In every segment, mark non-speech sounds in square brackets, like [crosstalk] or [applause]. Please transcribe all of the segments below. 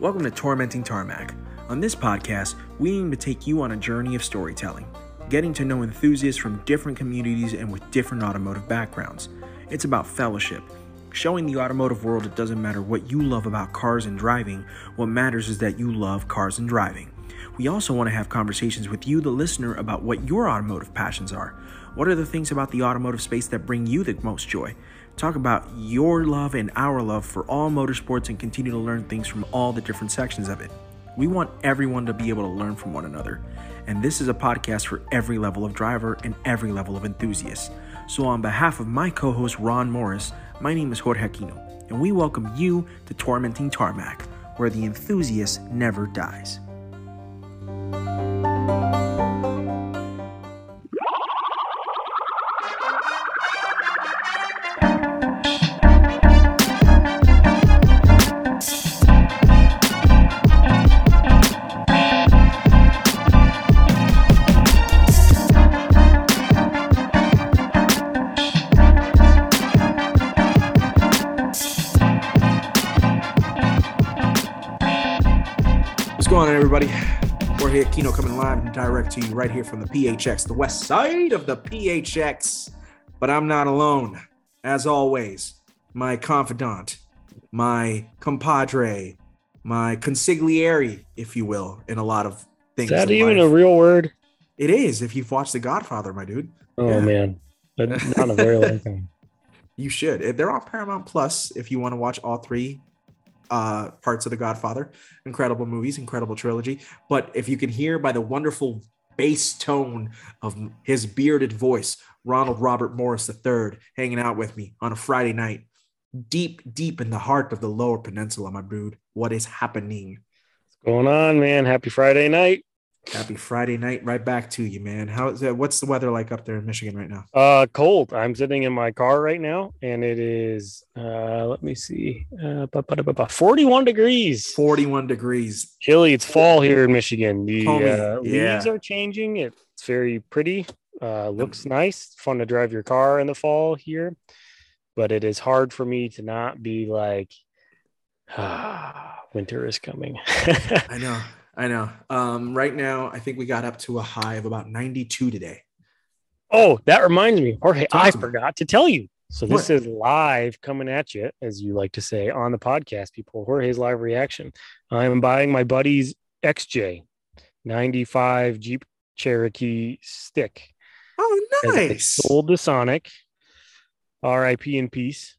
Welcome to Tormenting Tarmac. On this podcast, we aim to take you on a journey of storytelling, getting to know enthusiasts from different communities and with different automotive backgrounds. It's about fellowship, showing the automotive world it doesn't matter what you love about cars and driving, what matters is that you love cars and driving. We also want to have conversations with you, the listener, about what your automotive passions are. What are the things about the automotive space that bring you the most joy? Talk about your love and our love for all motorsports and continue to learn things from all the different sections of it. We want everyone to be able to learn from one another. And this is a podcast for every level of driver and every level of enthusiast. So, on behalf of my co host Ron Morris, my name is Jorge Aquino, and we welcome you to Tormenting Tarmac, where the enthusiast never dies. Everybody? Jorge Aquino coming live and direct to you right here from the PHX, the west side of the PHX. But I'm not alone. As always, my confidant, my compadre, my consigliere, if you will, in a lot of things. Is that even a real word? It is if you've watched The Godfather, my dude. Oh Yeah. man, but not a very long time. [laughs] You should. They're on Paramount Plus if you want to watch all three uh parts of The Godfather. Incredible movies, incredible trilogy. But if you can hear by the wonderful bass tone of his bearded voice, Ronald Robert Morris III hanging out with me on a Friday night, deep, deep in the heart of the Lower Peninsula, my dude. What is happening? What's going on, man? Happy Friday night. Happy Friday night, right back to you, man. How is that? What's the weather like up there in Michigan right now? Uh, cold. I'm sitting in my car right now, and it is. Uh, let me see. Uh, ba- ba- ba- ba- 41 degrees. 41 degrees. Chilly. It's fall here in Michigan. The uh, yeah. leaves are changing. It's very pretty. Uh, looks nice. Fun to drive your car in the fall here, but it is hard for me to not be like, ah, winter is coming. [laughs] I know. I know. Um, right now, I think we got up to a high of about 92 today. Oh, that reminds me, Jorge, Talk I forgot to tell you. So this What? is live coming at you, as you like to say on the podcast, people. Jorge's live reaction. I'm buying my buddy's XJ 95 Jeep Cherokee stick. Oh, nice. Sold to Sonic. RIP in peace.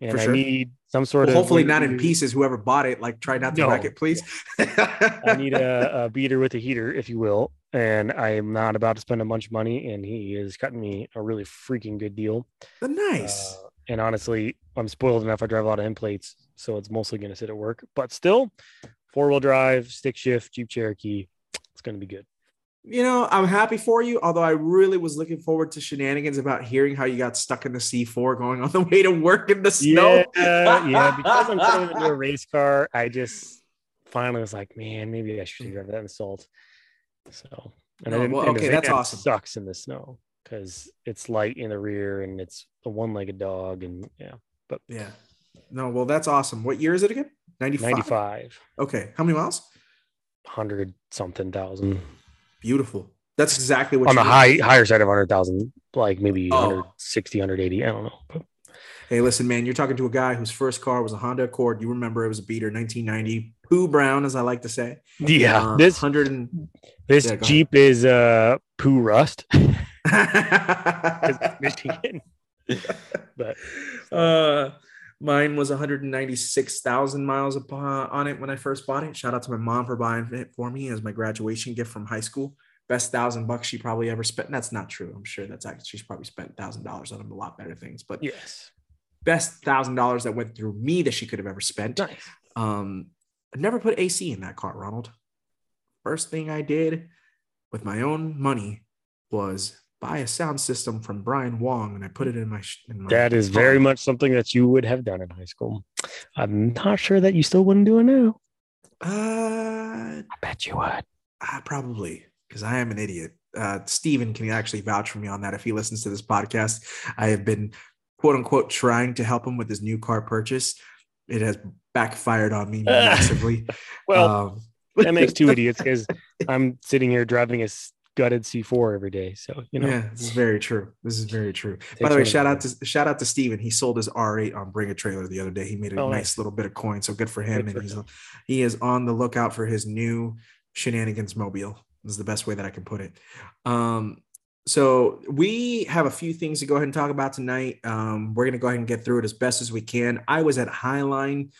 And For I sure. need some sort Well, of hopefully not in pieces. Whoever bought it, like, try not to No. wreck it, please. [laughs] I need a, [laughs] a beater with a heater, if you will. And I am not about to spend a bunch of money, and he is cutting me a really freaking good deal. nice. Uh, and honestly, I'm spoiled enough. I drive a lot of end plates, so it's mostly going to sit at work. But still, four wheel drive, stick shift, Jeep Cherokee. It's going to be good. You know, I'm happy for you. Although I really was looking forward to shenanigans about hearing how you got stuck in the C4 going on the way to work in the snow. Yeah, [laughs] yeah. Because I'm turning into a race car, I just finally was like, man, maybe I should drive that in salt. So, and I No, didn't. well, okay, that's awesome. Sucks in the snow because it's light in the rear and it's a one-legged dog, and yeah, but Yeah. No, well, that's awesome. What year is it again? 95. 95, Okay. How many miles? hundred something thousand. Beautiful. That's exactly what on the you high higher side of 100,000, like maybe Oh. 160, 180. I don't know. Hey, listen, man, you're talking to a guy whose first car was a Honda Accord. You remember it was a beater, 1990, Pooh brown, as I like to say. yeah, Uh, this 100 and this yeah, go ahead. Jeep is uh poo rust. [laughs] [laughs] 'cause it's Michigan. [laughs] but uh, mine was 196,000 miles on it when I first bought it. Shout out to my mom for buying it for me as my graduation gift from high school. Best thousand bucks she probably ever spent. And that's not true. I'm sure that's actually she's probably spent thousand dollars on a lot better things, but yes, best thousand dollars that went through me that she could have ever spent. nice. Um, I never put AC in that car, Ronald. First thing I did with my own money was buy a sound system from Brian Wong, and I put it in my. In my That is car. very much something that you would have done in high school. I'm not sure that you still wouldn't do it now. Uh, I bet you would. uh probably because I am an idiot. Uh, Steven can actually vouch for me on that if he listens to this podcast. I have been quote unquote trying to help him with his new car purchase. It has backfired on me [laughs] massively. well, um, that makes two [laughs] idiots because I'm sitting here driving a gutted C4 every day. So you know, yeah, this is very true. This is very true. By the way, shout out to shout out to Steven. He sold his R8 on Bring a Trailer the other day. He made a Oh, nice nice. little bit of coin. So good for him. Good for and he's him. he is on the lookout for his new shenanigans mobile. Is the best way that I can put it. Um, so we have a few things to go ahead and talk about tonight. Um, we're gonna go ahead and get through it as best as we can. I was at Highline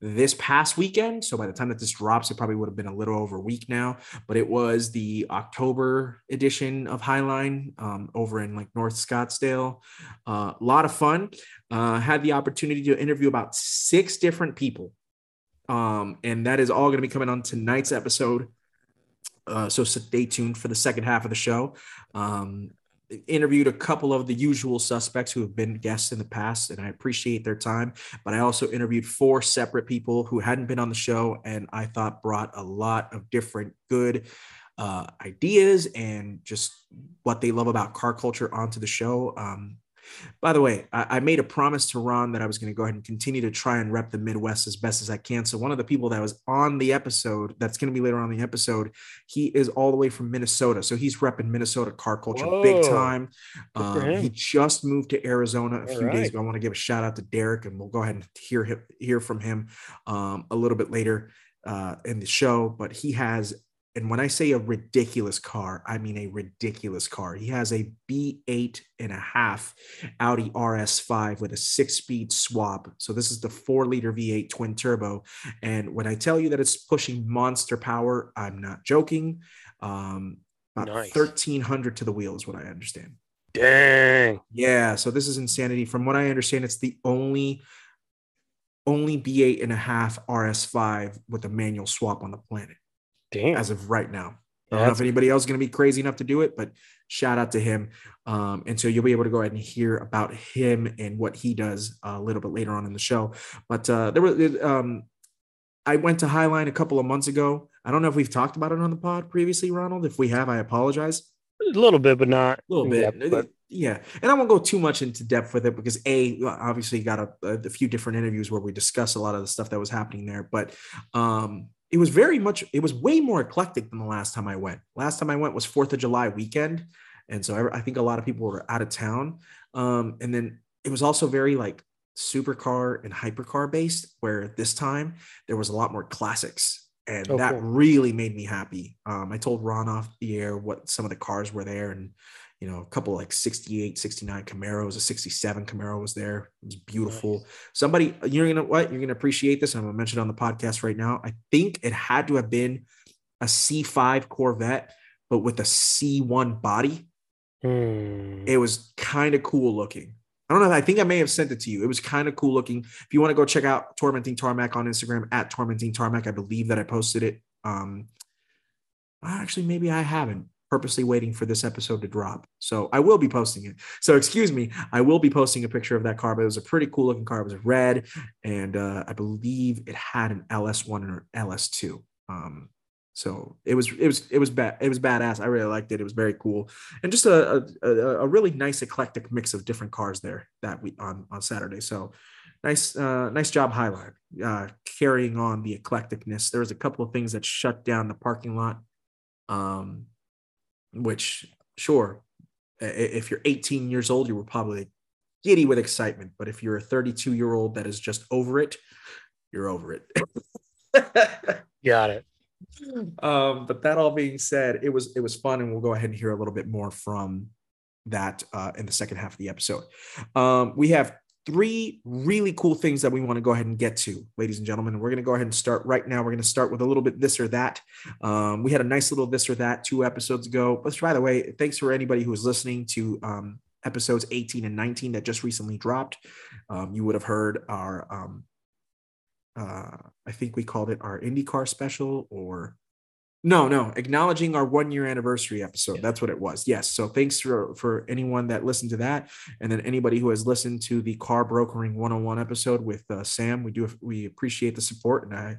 this past weekend. So by the time that this drops, it probably would have been a little over a week now. But it was the October edition of Highline um, over in like North Scottsdale. Uh, a lot of fun. Uh, had the opportunity to interview about six different people. Um, and that is all going to be coming on tonight's episode. Uh, so stay tuned for the second half of the show. Um, interviewed a couple of the usual suspects who have been guests in the past, and I appreciate their time. But I also interviewed four separate people who hadn't been on the show, and I thought brought a lot of different good uh, ideas and just what they love about car culture onto the show. Um, by the way, I, I made a promise to Ron that I was going to go ahead and continue to try and rep the Midwest as best as I can. So one of the people that was on the episode, that's going to be later on in the episode, he is all the way from Minnesota. So he's repping Minnesota car culture big time. Um, he just moved to Arizona a All few days ago. I want to give a shout out to Derek, and we'll go ahead and hear him, hear from him um, a little bit later uh, in the show. But he has, and when I say a ridiculous car, I mean a ridiculous car. He has a B8 and a half Audi RS5 with a six-speed swap. So this is the four-liter V8 twin turbo. And when I tell you that it's pushing monster power, I'm not joking. Um, about Nice. 1300 to the wheel is what I understand. Dang. Yeah, so this is insanity. From what I understand, it's the only only B8 and a half RS5 with a manual swap on the planet Damn. as of right now. I don't know if anybody else is going to be crazy enough to do it, but shout out to him. Um, and so you'll be able to go ahead and hear about him and what he does a little bit later on in the show. But uh, there was, um, I went to Highline a couple of months ago. I don't know if we've talked about it on the pod previously, Ronald. If we have, I apologize. a little bit, but not A little bit, depth, but yeah. And I won't go too much into depth with it because a obviously you got a, a few different interviews where we discuss a lot of the stuff that was happening there, but um, it was very much it was way more eclectic than the last time I went. Last time I went was Fourth of July weekend, and so I, I think a lot of people were out of town. Um, and then it was also very like supercar and hypercar based, where this time there was a lot more classics. And Oh, that cool. really made me happy. Um, I told Ron off the air what some of the cars were there, and you know, a couple like 68, 69 Camaros, a 67 Camaro was there. It was beautiful. Somebody, you're gonna what? You're gonna appreciate this. I'm gonna mention it on the podcast right now. I think it had to have been a C5 Corvette, but with a C1 body. Hmm. It was kind of cool looking. I don't know. I think I may have sent it to you. It was kind of cool looking. If you want to go check out Tormenting Tarmac on Instagram at Tormenting Tarmac, I believe that I posted it. Um, actually, maybe I haven't. Purposely waiting for this episode to drop, so I will be posting it. So excuse me, I will be posting a picture of that car. But it was a pretty cool looking car. It was red, and uh, I believe it had an LS1 or an LS2. Um, so it was it was it was bad it was badass. I really liked it. It was very cool and just a, a a really nice eclectic mix of different cars there that we on on Saturday. So nice uh nice job Highline uh carrying on the eclecticness. There was a couple of things that shut down the parking lot um which sure if you're 18 years old you were probably giddy with excitement, but if you're a 32 year old that is just over it, you're over it. [laughs] Got it. um, but that all being said, it was it was fun, and we'll go ahead and hear a little bit more from that uh, in the second half of the episode. Um, we have three really cool things that we want to go ahead and get to, ladies and gentlemen. We're going to go ahead and start right now. We're going to start with a little bit this or that. Um, we had a nice little this or that two episodes ago. But by the way, thanks for anybody who is listening to um, episodes 18 and 19 that just recently dropped. Um, you would have heard our um, uh, I think we called it our IndyCar special or no, no, acknowledging our one year anniversary episode. That's what it was. Yes. So thanks for for anyone that listened to that, and then anybody who has listened to the car brokering 101 episode with uh, Sam. We do we appreciate the support, and I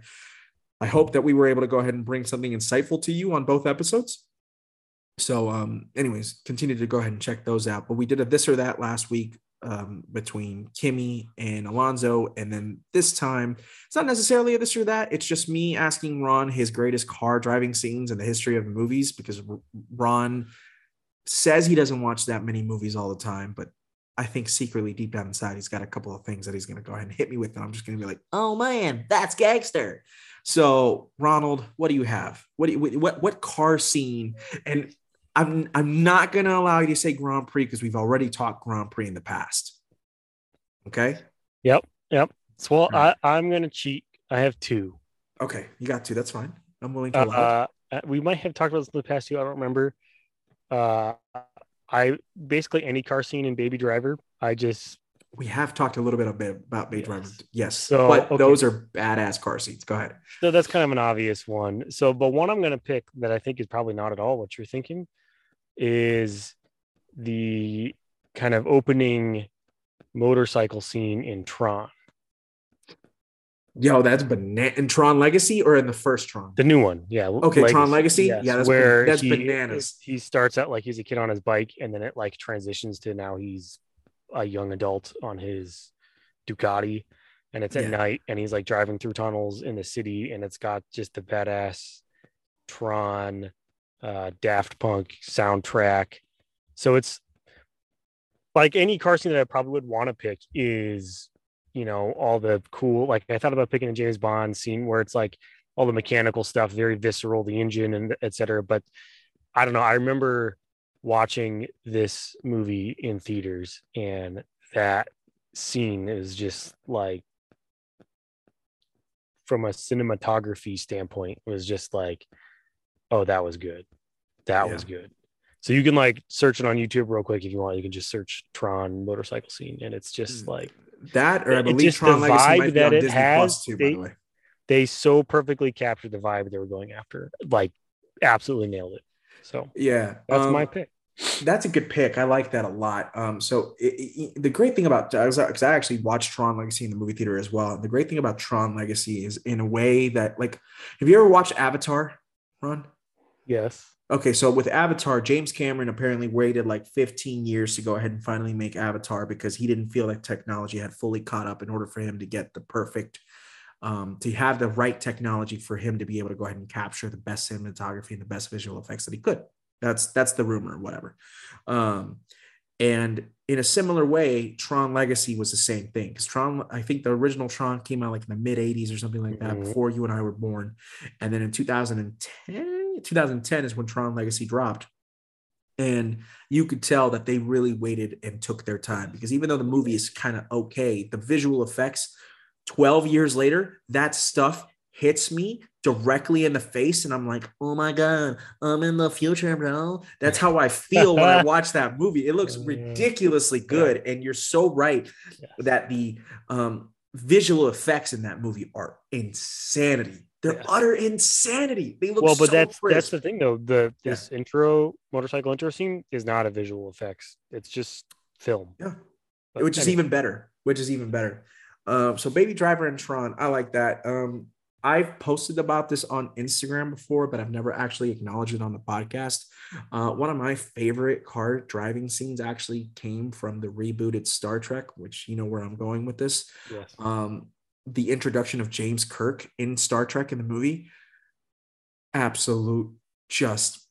I hope that we were able to go ahead and bring something insightful to you on both episodes. So, um, anyways, continue to go ahead and check those out. But we did a this or that last week. Um, between Kimi and Alonso. And then this time, it's not necessarily a this or that. It's just me asking Ron his greatest car driving scenes in the history of movies because Ron says he doesn't watch that many movies all the time, but I think secretly deep down inside, he's got a couple of things that he's going to go ahead and hit me with. And I'm just going to be like, oh man, that's gangster. So, Ronald, what do you have? What do you, what what car scene? And I'm I'm not going to allow you to say Grand Prix because we've already talked Grand Prix in the past. Okay. Yep. Yep. So, well, right. I, I'm going to cheat. I have two. Okay, you got two. That's fine. I'm willing to allow. Uh, uh, we might have talked about this in the past too. I don't remember. Uh, I basically any car scene in Baby Driver. I just we have talked a little bit about Baby yes. Driver. Yes, so, but okay. those are badass car seats. Go ahead. So that's kind of an obvious one. So, but one I'm going to pick that I think is probably not at all what you're thinking is the kind of opening motorcycle scene in Tron. Yo, that's banana in Tron Legacy or in the first Tron? The new one, yeah. Okay, Legacy. Tron Legacy, yes. yeah, that's where that's he, bananas. He starts out like he's a kid on his bike, and then it like transitions to now he's a young adult on his Ducati, and it's at yeah. night, and he's like driving through tunnels in the city, and it's got just the badass Tron, uh, Daft Punk soundtrack. So it's like any car scene that I probably would want to pick is you know all the cool like i thought about picking a james bond scene where it's like all the mechanical stuff very visceral the engine and etc but i don't know i remember watching this movie in theaters and that scene is just like from a cinematography standpoint it was just like oh that was good that yeah. was good so you can like search it on youtube real quick if you want you can just search tron motorcycle scene and it's just mm. like that, or I believe Tron Legacy might be on Disney has, Plus too. They, by the way, they so perfectly captured the vibe they were going after. Like, absolutely nailed it. So yeah, that's um, my pick. That's a good pick. I like that a lot. Um, so it, it, the great thing about because I actually watched Tron Legacy in the movie theater as well. The great thing about Tron Legacy is in a way that like, have you ever watched Avatar, Ron? Yes. Okay, so with Avatar, James Cameron apparently waited like 15 years to go ahead and finally make Avatar because he didn't feel like technology had fully caught up in order for him to get the perfect, um, to have the right technology for him to be able to go ahead and capture the best cinematography and the best visual effects that he could. That's that's the rumor, whatever. Um, and in a similar way, Tron Legacy was the same thing because Tron, I think the original Tron came out like in the mid 80s or something like that mm-hmm. before you and I were born. And then in 2010, 2010 is when Tron Legacy dropped. And you could tell that they really waited and took their time because even though the movie is kind of okay, the visual effects 12 years later, that stuff hits me directly in the face and I'm like, "Oh my god, I'm in the future, bro." That's how I feel when I [laughs] watch that movie. It looks ridiculously good and you're so right that the um, visual effects in that movie are insanity. They're yes. utter insanity. They look well, but so that's crisp. that's the thing though. The yeah. this intro motorcycle intro scene is not a visual effects. It's just film. Yeah, but, which is even better. Which is even better. Um, so Baby Driver and Tron, I like that. Um, I've posted about this on Instagram before, but I've never actually acknowledged it on the podcast. Uh, one of my favorite car driving scenes actually came from the rebooted Star Trek, which you know where I'm going with this. Yes. Um, the introduction of James Kirk in Star Trek in the movie, absolute just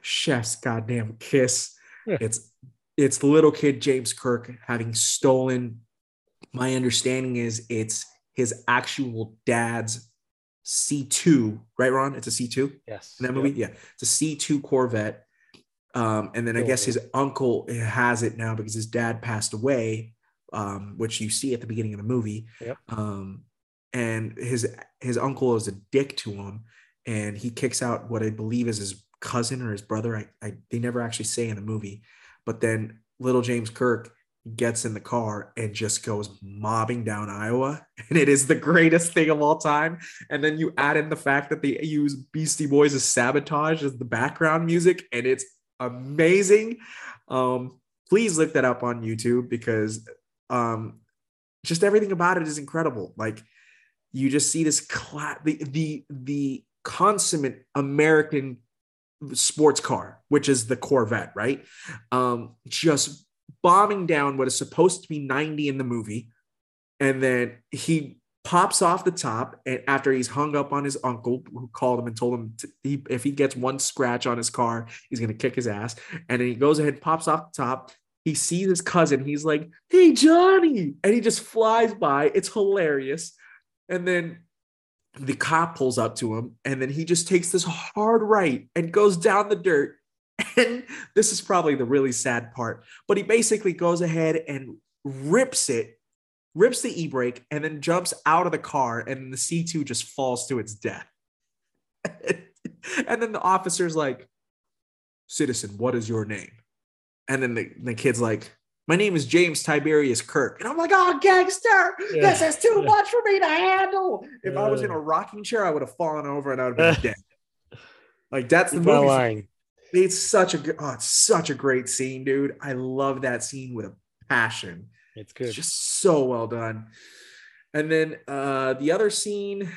chef's goddamn kiss. Yeah. It's it's little kid James Kirk having stolen. My understanding is it's his actual dad's C2, right, Ron? It's a C2. Yes. In that movie, yep. yeah, it's a C2 Corvette. Um, and then I guess his uncle has it now because his dad passed away um, which you see at the beginning of the movie. Yep. Um, and his his uncle is a dick to him, and he kicks out what I believe is his cousin or his brother. I, I they never actually say in the movie, but then little James Kirk gets in the car and just goes mobbing down Iowa. [laughs] And it is the greatest thing of all time. And then you add in the fact that they use Beastie Boys' as sabotage as the background music, and it's amazing. Um, please look that up on YouTube because um, just everything about it is incredible. Like you just see this cla- the the the consummate American sports car, which is the Corvette, right? Um, just bombing down what is supposed to be 90 in the movie. And then he pops off the top and after he's hung up on his uncle who called him and told him to, he, if he gets one scratch on his car he's going to kick his ass and then he goes ahead pops off the top he sees his cousin he's like hey johnny! And he just flies by. It's hilarious. And then the cop pulls up to him and then he just takes this hard right and goes down the dirt. [laughs] And this is probably the really sad part but he basically goes ahead and rips it rips the e-brake and then jumps out of the car and the c2 just falls to its death. [laughs] And then the officer's like citizen what is your name and then the, the kid's like my name is James Tiberius Kirk. And I'm like, oh, gangster, Yeah. this is too much for me to handle. If I was in a rocking chair, I would have fallen over and I would have been [laughs] dead. Like, that's the movie. It's such a good, oh, it's such a great scene, dude. I love that scene with a passion. It's good. It's just so well done. And then uh the other scene,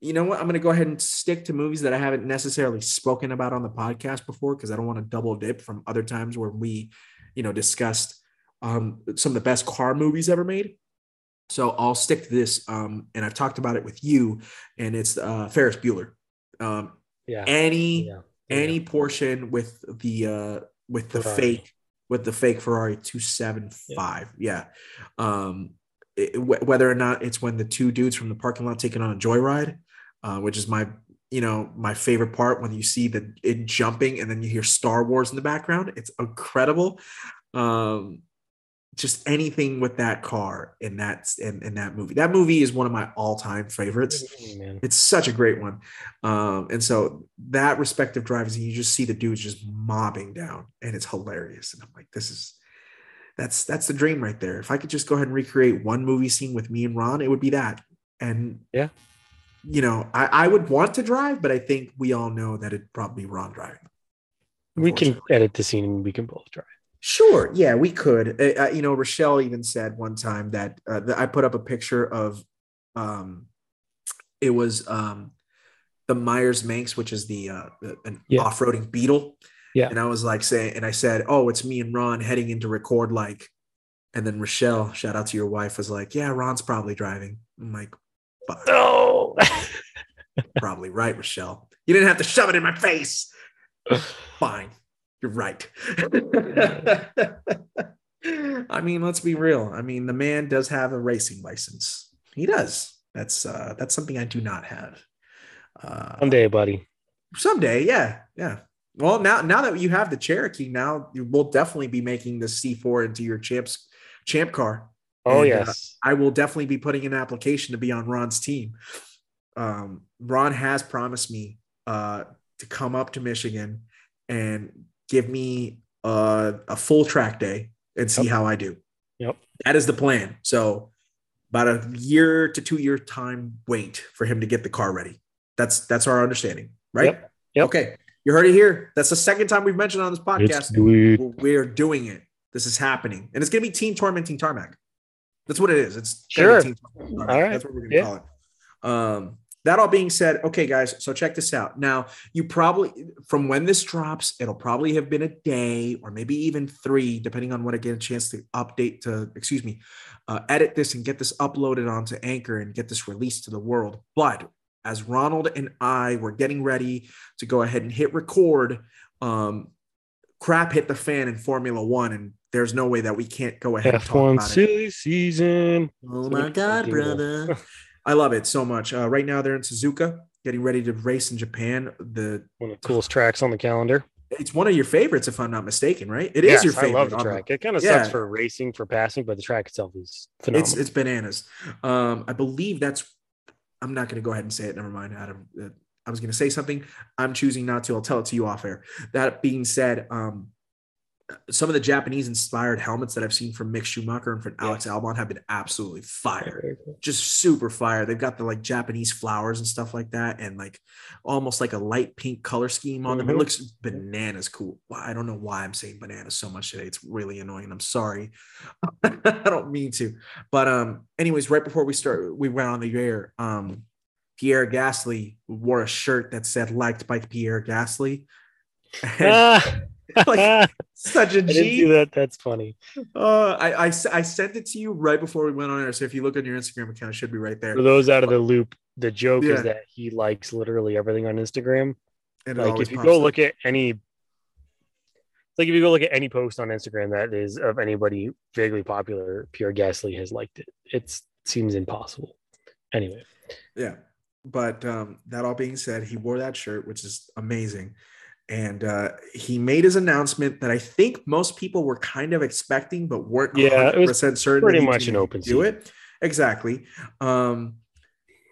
you know what? I'm gonna go ahead and stick to movies that I haven't necessarily spoken about on the podcast before because I don't want to double dip from other times where we, you know, discussed um some of the best car movies ever made. So I'll stick to this. Um, and I've talked about it with you, and it's uh Ferris Bueller. Um, yeah. any yeah. any portion with the uh with the Ferrari. fake with the fake Ferrari 275 yeah, um it- wh- whether or not it's when the two dudes from the parking lot taking on a joyride uh which is my you know my favorite part when you see the it jumping and then you hear Star Wars in the background it's incredible um just anything with that car in that in, in that movie that movie is one of my all-time favorites Man. it's such a great one. Um, and so that respective drivers, you just see the dudes just mobbing down and it's hilarious. And I'm like, this is that's that's the dream right there. If I could just go ahead and recreate one movie scene with me and Ron, it would be that. And Yeah. You know, I, I would want to drive, but I think we all know that it'd probably be Ron driving. We can edit the scene and we can both drive. Sure. Yeah, we could. Uh, uh, you know, Rochelle even said one time that, uh, that I put up a picture of, um, it was um, the Meyers Manx, which is the uh, the- an Yeah. off-roading Beetle. Yeah. And I was like saying, and I said, "Oh, it's me and Ron heading into record like," and then Rochelle, shout out to your wife, was like, "Yeah, Ron's probably driving." I'm like, "Fuck, No. [laughs] probably right, Rochelle. You didn't have to shove it in my face." Fine. You're right. [laughs] I mean, let's be real. I mean, the man does have a racing license. He does. That's uh that's something I do not have. Uh Someday, buddy. someday, yeah, yeah. Well, now now that you have the Cherokee, now you will definitely be making the C4 into your champs champ car. Oh, And, uh, yes. I will definitely be putting an application to be on Ron's team. Um, Ron has promised me uh, to come up to Michigan and give me uh, a full track day and see Yep. how I do. Yep. That is the plan. So, about a year to two year time wait for him to get the car ready. That's that's our understanding, right? Yep. Yep. Okay, you heard it here. That's the second time we've mentioned on this podcast. Do. We're doing it. This is happening, and it's gonna be Team Tormenting Tarmac. That's what it is. It's Sure. Team Tormenting Tarmac. All right. That's what we're gonna Yeah. call it. Um, that all being said, okay, guys. So check this out. Now, you probably from when this drops, it'll probably have been a day or maybe even three, depending on when I get a chance to update to, excuse me, uh, edit this and get this uploaded onto Anchor and get this released to the world. But as Ronald and I were getting ready to go ahead and hit record, um, crap hit the fan in Formula One, and there's no way that we can't go ahead and talk F1 it. silly season. Oh my God, brother. [laughs] I love it so much. Uh, right now, they're in Suzuka, getting ready to race in Japan. The One of the coolest tracks on the calendar. it's one of your favorites, if I'm not mistaken, right? It is Yes, your favorite. I love the track. It kind of Yeah. sucks for racing, for passing, but the track itself is phenomenal. It's it's bananas. Um, I believe that's. I'm not going to go ahead and say it. Never mind, Adam. I was going to say something. I'm choosing not to. I'll tell it to you off air. That being said, um, some of the Japanese inspired helmets that I've seen from Mick Schumacher and from Alex Albon have been absolutely fire. Just super fire. They've got the like Japanese flowers and stuff like that, and like almost like a light pink color scheme on them. It Mhm. looks bananas cool. I don't know why I'm saying bananas so much today. It's really annoying. I'm sorry. [laughs] I don't mean to. But um, anyways, right before we start, we went on the air. Um, Pierre Gasly wore a shirt that said "liked by Pierre Gasly." [laughs] And Ah, [laughs] like [laughs] such a I didn't G. that. That's funny. Uh, I, I I sent it to you right before we went on air. So if you look on your Instagram account, it should be right there. For those out of the loop, the joke Yeah. is that he likes literally everything on Instagram. And Like if you go up. look at any, like if you go look at any post on Instagram that is of anybody vaguely popular, Pierre Gasly has liked it. It seems impossible. Anyway, Yeah. But um, that all being said, he wore that shirt, which is amazing. And uh, he made his announcement that I think most people were kind of expecting, but weren't Yeah, it was 100% certain. pretty much an open do seat. it. Exactly. Um,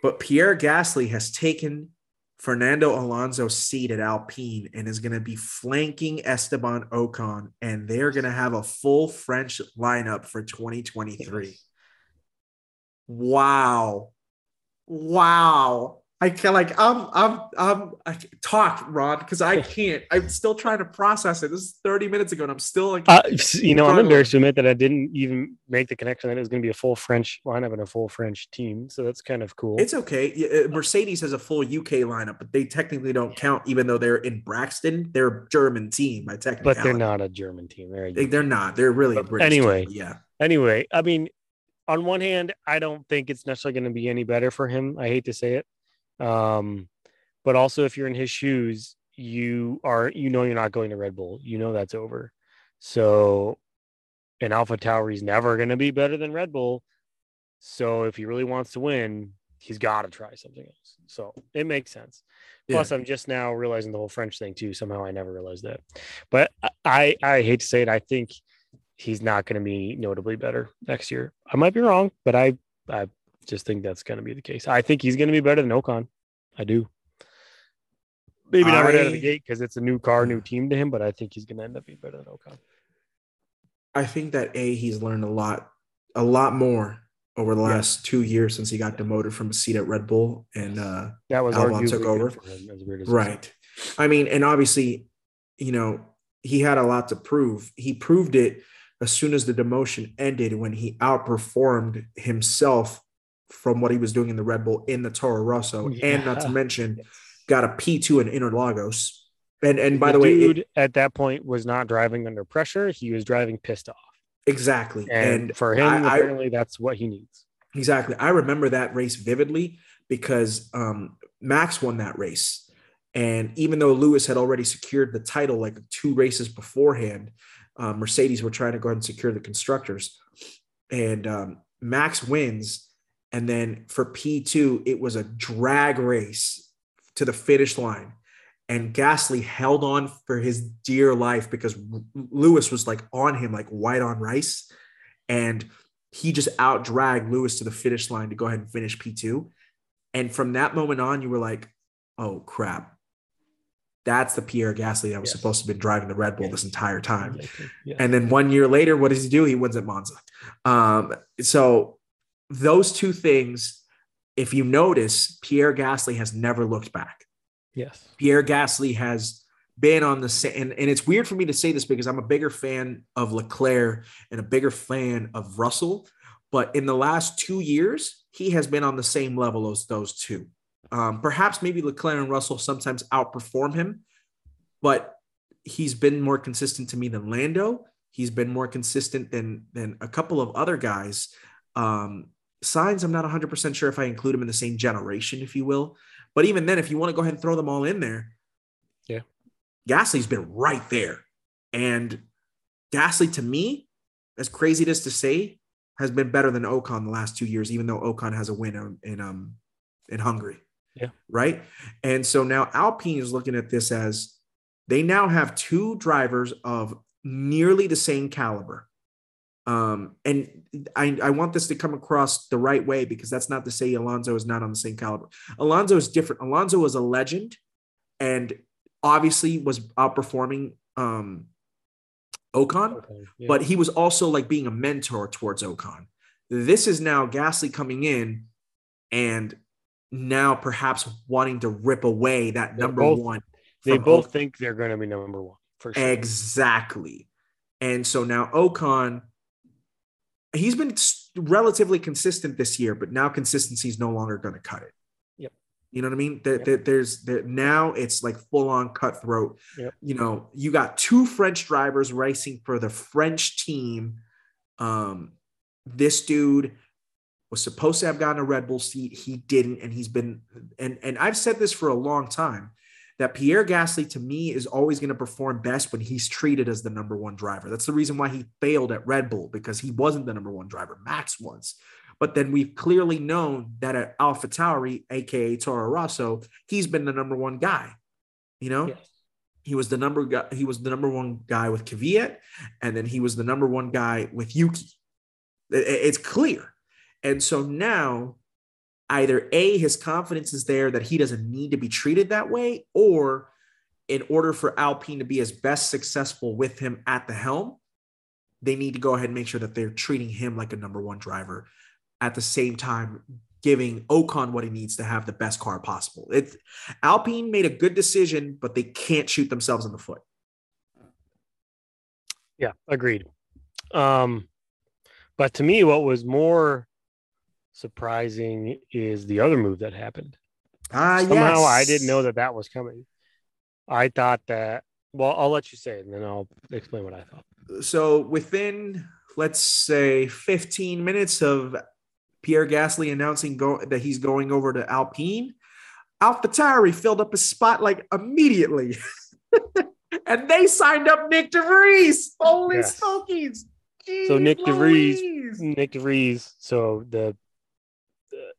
but Pierre Gasly has taken Fernando Alonso's seat at Alpine and is going to be flanking Esteban Ocon, and they're going to have a full French lineup for 2023. Wow. Wow. I can like I'm I'm I'm I talk, Ron, because I can't. I'm still trying to process it. This is 30 minutes ago, and I'm still like uh, you know, I'm embarrassed to admit that I didn't even make the connection that it was going to be a full French lineup and a full French team. So that's kind of cool. it's okay. Uh, Mercedes has a full UK lineup, but they technically don't count, even though they're in Brackley. They're a German team by technicality. but they're not a German team. They're They, they're not. They're really a British anyway. but yeah. anyway, I mean, on one hand, I don't think it's necessarily going to be any better for him. I hate to say it. Um, but also if you're in his shoes, you are you know you're not going to Red Bull. You know that's over. So and Alpha Tauri's never going to be better than Red Bull. So if he really wants to win, he's got to try something else. So it makes sense. Yeah. Plus, I'm just now realizing the whole French thing too. Somehow I never realized that. But I I hate to say it, I think he's not going to be notably better next year. I might be wrong, but I I just think that's going to be the case. I think he's going to be better than Ocon. I do. Maybe not right out of the gate because it's a new car, new team to him, but I think he's going to end up being better than Ocon. I think that a he's learned a lot, a lot more over the last two years since he got demoted from a seat at Red Bull, and uh, That was Albon took over. as as right. I mean, and obviously, you know, he had a lot to prove. He proved it as soon as the demotion ended when he outperformed himself from what he was doing in the Red Bull in the Toro Rosso, and not to mention got a P2 in Interlagos. And and by the the, way, dude it- at that point was not driving under pressure. He was driving pissed off. exactly. And, And, for him, I- I- apparently, that's what he needs. Exactly. I remember that race vividly because um, Max won that race. And even though Lewis had already secured the title like two races beforehand, uh, Mercedes were trying to go ahead and secure the constructors. And um, Max wins. And then for P2, it was a drag race to the finish line. And Gasly held on for his dear life because Lewis was like on him, like white on rice. And he just out dragged Lewis to the finish line to go ahead and finish P2. And from that moment on, you were like, oh crap. That's the Pierre Gasly that was Yes. supposed to have been driving the Red Bull Yes. this entire time. And then one year later, what does he do? He wins at Monza. Um, so those two things, if you notice, Pierre Gasly has never looked back. yes. Pierre Gasly has been on the same, and, and it's weird for me to say this because I'm a bigger fan of Leclerc and a bigger fan of Russell. But in the last two years, he has been on the same level as those two. Um, perhaps maybe Leclerc and Russell sometimes outperform him, but he's been more consistent to me than Lando. He's been more consistent than than a couple of other guys. Um, Sainz, I'm not 100% sure if I include him in the same generation, if you will. But even then, if you want to go ahead and throw them all in there, Yeah. Gasly's been right there. And Gasly, to me, as crazy it is to say, has been better than Ocon the last two years, even though Ocon has a win in, in um in Hungary. Yeah. Right. And so now Alpine is looking at this as they now have two drivers of nearly the same caliber. Um, and I, I want this to come across the right way because that's not to say Alonso is not on the same caliber. Alonso is different. Alonso was a legend and obviously was outperforming um Ocon, Okay, yeah. but he was also like being a mentor towards Ocon. This is now Gasly coming in and now perhaps wanting to rip away that They're number both- one. they both Ocon. think they're going to be number one for sure. Exactly. And so now Ocon, he's been relatively consistent this year, but now consistency is no longer going to cut it. Yep. You know what I mean? There, there, there's there, now it's like full on cutthroat. Yep. You know, you got two French drivers racing for the French team. Um, this dude was supposed to have gotten a Red Bull seat. He didn't, and he's been and and I've said this for a long time that Pierre Gasly to me is always going to perform best when he's treated as the number one driver. That's the reason why he failed at Red Bull because he wasn't the number one driver. Max was. But then we've clearly known that at Alpha Tauri, aka Toro Rosso, he's been the number one guy. You know, Yes. he was the number guy, he was the number one guy with Kvyat, and then he was the number one guy with Yuki. It- it's clear. And so now either A, his confidence is there that he doesn't need to be treated that way, or in order for Alpine to be as best successful with him at the helm, they need to go ahead and make sure that they're treating him like a number one driver at the same time giving Ocon what he needs to have the best car possible. It's Alpine made a good decision, but they can't shoot themselves in the foot. Yeah, agreed. Um, but to me, what was more surprising is the other move that happened. Ah, Somehow yes. I didn't know that that was coming. I thought that. Well, I'll let you say it, and then I'll explain what I thought. So within, let's say, 15 minutes of Pierre Gasly announcing go- that he's going over to Alpine, AlphaTauri filled up a spot like immediately. [laughs] and they signed up Nyck de Vries. Holy Yes. smokies. So Jeez Nyck de Vries-. Nick DeVries. So the uh,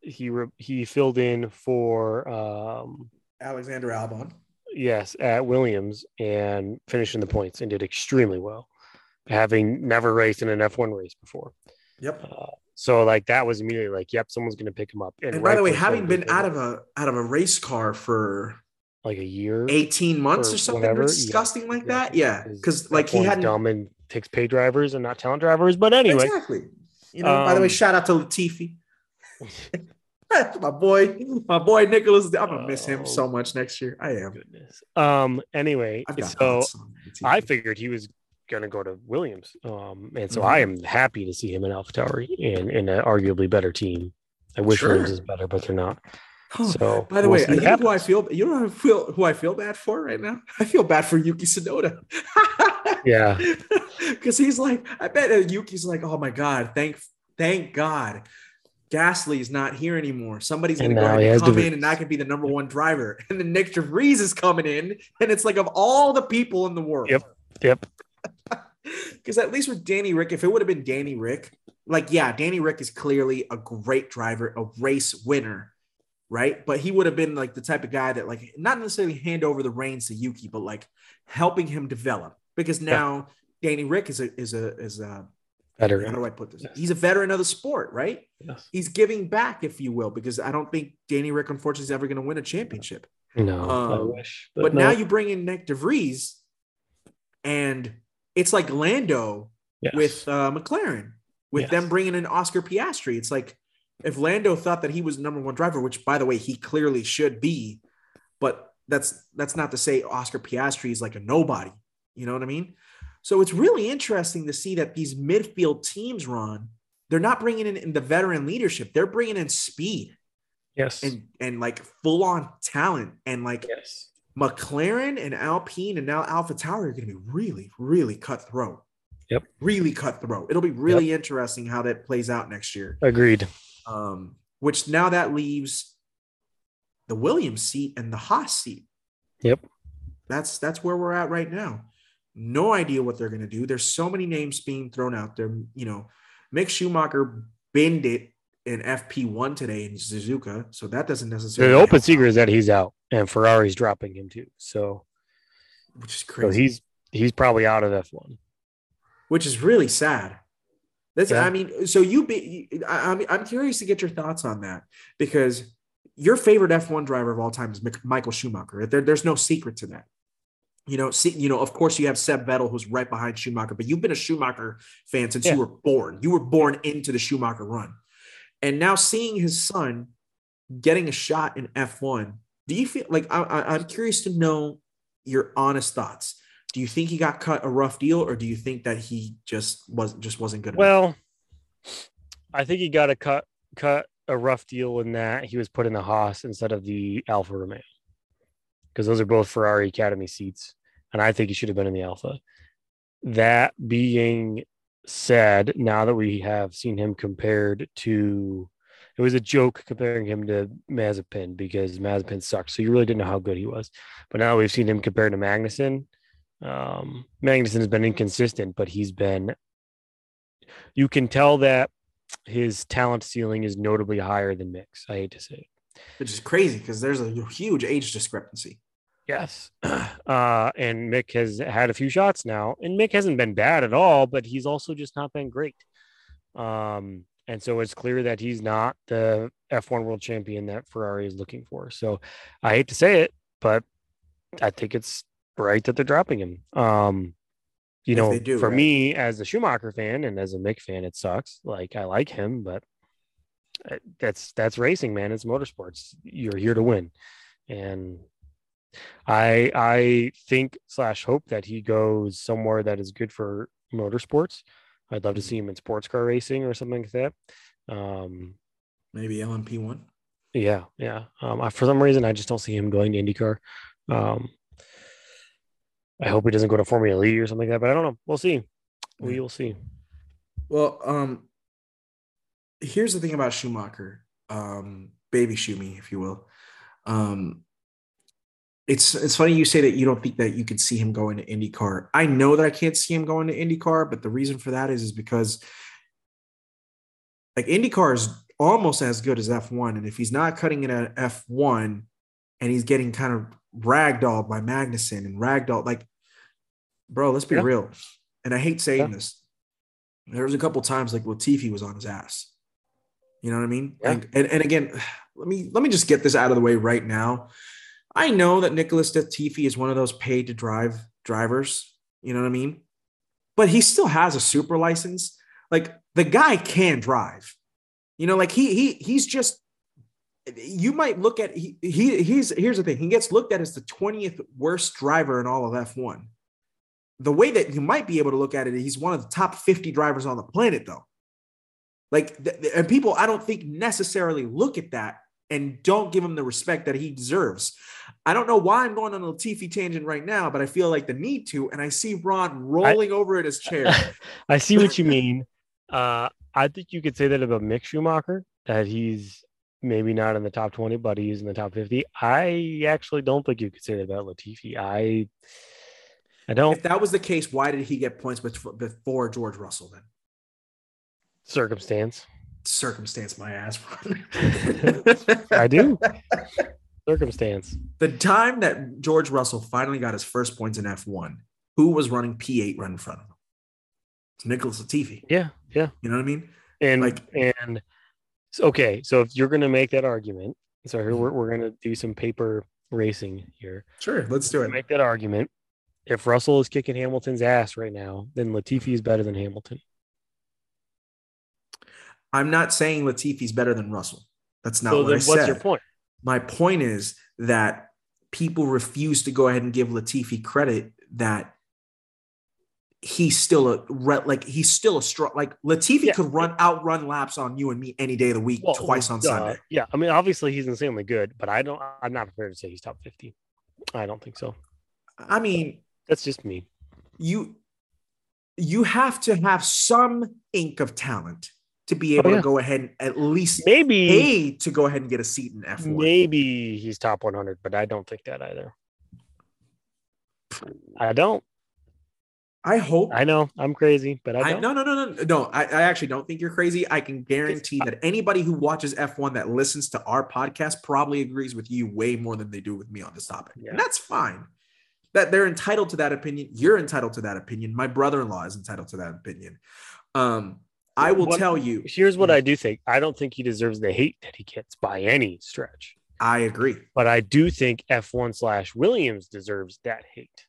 he re- he filled in for um Alexander Albon. yes at Williams and finished in the points and did extremely well, having never raced in an F1 race before. Yep. Uh, so like that was immediately like, yep, someone's going to pick him up. And by the way, having been out of a out of a race car for like a year, 18 months Or or something whatever, yeah. disgusting like Yeah. that, yeah, because like he hadn't dumb and takes pay drivers and not talent drivers. But anyway, Exactly. You know, by the way, Um, shout out to Latifi. [laughs] my boy, my boy Nicholas. I'm gonna miss him Oh. so much next year. I am. goodness. Um. Anyway, so thoughts on Latifi. I figured he was to go to Williams. Um. And so Mhm. I am happy to see him in AlphaTauri and in an arguably better team. I wish Sure. Williams is better, but they're not. Oh, So by the we'll way, you know who I feel. You know who I feel who I feel bad for right now. [laughs] I feel bad for Yuki Tsunoda. [laughs] Yeah. because he's like, I bet Yuki's like, oh my god, thank thank God. Gasly's not here anymore. Somebody's gonna go ahead and come in, and I can be the number one driver. [laughs] And then Nyck de Vries is coming in, and it's like of all the people in the world. Yep. Yep. [laughs] Because at least with Danny Ric, if it would have been Danny Ric, like yeah, Danny Ric is clearly a great driver, a race winner, right? But he would have been like the type of guy that like not necessarily hand over the reins to Yuki, but like helping him develop. Because now Danny Ric is a is a is a how do I put this? Yes. He's a veteran of the sport, right? Yes. He's giving back, if you will, because I don't think Danny Ric unfortunately is ever going to win a championship. No, I Um, wish. But, no. now you bring in Nyck de Vries, and it's like Lando Yes. with uh, McLaren, with Yes. them bringing in Oscar Piastri. It's like if Lando thought that he was the number one driver, which by the way he clearly should be, but that's that's not to say Oscar Piastri is like a nobody. You know what I mean? So it's really interesting to see that these midfield teams, Ron, they're not bringing in, in the veteran leadership; they're bringing in speed yes. and and like full on talent and like yes. McLaren and Alpine and now AlphaTauri are going to be really, really cutthroat. Yep. Really cutthroat. It'll be really interesting how that plays out next year. Agreed. Um, which now that leaves the Williams seat and the Haas seat. Yep. That's that's where we're at right now. No idea what they're going to do. There's so many names being thrown out there. You know, Mick Schumacher binned it in FP1 today in Suzuka, so that doesn't necessarily. The open secret out, is that he's out and Ferrari's dropping him too. So, which is so crazy. he's he's probably out of F1. which is really sad. That's Yeah. I mean, so you be I, I'm I'm curious to get your thoughts on that because your favorite F1 driver of all time is Mick- Michael Schumacher. There, there's no secret to that. You know, see, you know, of course you have Seb Vettel who's right behind Schumacher, but you've been a Schumacher fan since Yeah. you were born. You were born into the Schumacher run. And now seeing his son getting a shot in F1, do you feel like I, I, I'm curious to know your honest thoughts? Do you think he got cut a rough deal, or do you think that he just was just wasn't good enough? Well, I think he got a cut cut a rough deal in that he was put in the Haas instead of the Alfa Romeo because those are both Ferrari Academy seats, and I think he should have been in the Alfa. That being said, now that we have seen him compared to, it was a joke comparing him to Mazepin because Mazepin sucked, so you really didn't know how good he was. But now we've seen him compared to Magnussen. Um, Magnussen has been inconsistent, but he's been. You can tell that his talent ceiling is notably higher than Mick's. I hate to say it. Which is crazy because there's a huge age discrepancy. Yes. [clears throat] Uh, and Mick has had a few shots now, and Mick hasn't been bad at all, but he's also just not been great. Um, and so it's clear that he's not the F1 world champion that Ferrari is looking for. So I hate to say it, but I think it's right that they're dropping him. Um, you If know, do, for right. me as a Schumacher fan and as a Mick fan, it sucks. Like I like him, but uh, that's that's racing, man. It's motorsports. You're here to win, and I I think slash hope that he goes somewhere that is good for motorsports. I'd love to see him in sports car racing or something like that. Um, Maybe LMP one. yeah, yeah. Um, I, for some reason, I just don't see him going to IndyCar. Um, I hope he doesn't go to Formula E or something like that, but I don't know. We'll see. We will see. Well, um, here's the thing about Schumacher, um, baby Schumi, if you will. Um, it's it's funny you say that you don't think that you could see him going to IndyCar. I know that I can't see him going to IndyCar, but the reason for that is is because like IndyCar is almost as good as F1, and if he's not cutting it at F1, and he's getting kind of ragdolled by Magnussen and ragdolled, like, bro, let's be Yeah. real. And I hate saying Yeah. this. There was a couple times like Latifi was on his ass. You know what I mean? Yeah. Like, and, and again, [sighs] let me let me just get this out of the way right now. I know that Nicholas Latifi is one of those paid to drive drivers. You know what I mean? But he still has a super license. Like the guy can drive. You know, like he he he's just you might look at he, he he's here's the thing he gets looked at as the 20th worst driver in all of F1. The way that you might be able to look at it, he's one of the top 50 drivers on the planet, though. Like, and people I don't think necessarily look at that and don't give him the respect that he deserves. I don't know why I'm going on a Latifi tangent right now, but I feel like the need to, and I see Ron rolling over in his chair. [laughs] I see what you mean. Uh, I think you could say that about Mick Schumacher, that he's maybe not in the top 20, but he's in the top 50. I actually don't think you could say that about Latifi. I I don't if that was the case, why did he get points before George Russell then? circumstance. Circumstance my ass. [laughs] I do. [laughs] Circumstance. the time that George Russell finally got his first points in F1, who was running P8 right in front of him? It's Nicholas Latifi. Yeah, yeah. You know what I mean? And Like- and okay, so if you're gonna make that argument, so here we're, we're gonna do some paper racing here. Sure, let's do it. make that argument. If Russell is kicking Hamilton's ass right now, then Latifi is better than Hamilton. I'm not saying Latifi's better than Russell. That's not so what then I what's said. your point? My point is that people refuse to go ahead and give Latifi credit that he's still a like he's still a strong like Latifi Yeah. could run outrun laps on you and me any day of the week, Well, twice on duh. Sunday. Yeah, I mean, obviously he's insanely good, but I don't. I'm not prepared to say he's top fifty. I don't think so. I mean, That's just me. you you have to have some ink of talent to be able Oh, yeah. to go ahead and at least Maybe, pay to go ahead and get a seat in F1. maybe he's top 100, but I don't think that either. I don't. I hope I know I'm crazy, but I I, don't. no, no, no, no, no. I, I actually don't think you're crazy. I can guarantee that anybody who watches F1 that listens to our podcast probably agrees with you way more than they do with me on this topic. Yeah. And that's fine. That they're entitled to that opinion. You're entitled to that opinion. My brother-in-law is entitled to that opinion. Um, I will What- tell you, Here's what I do think. I don't think he deserves the hate that he gets by any stretch, I agree. but I do think F1 slash Williams deserves that hate.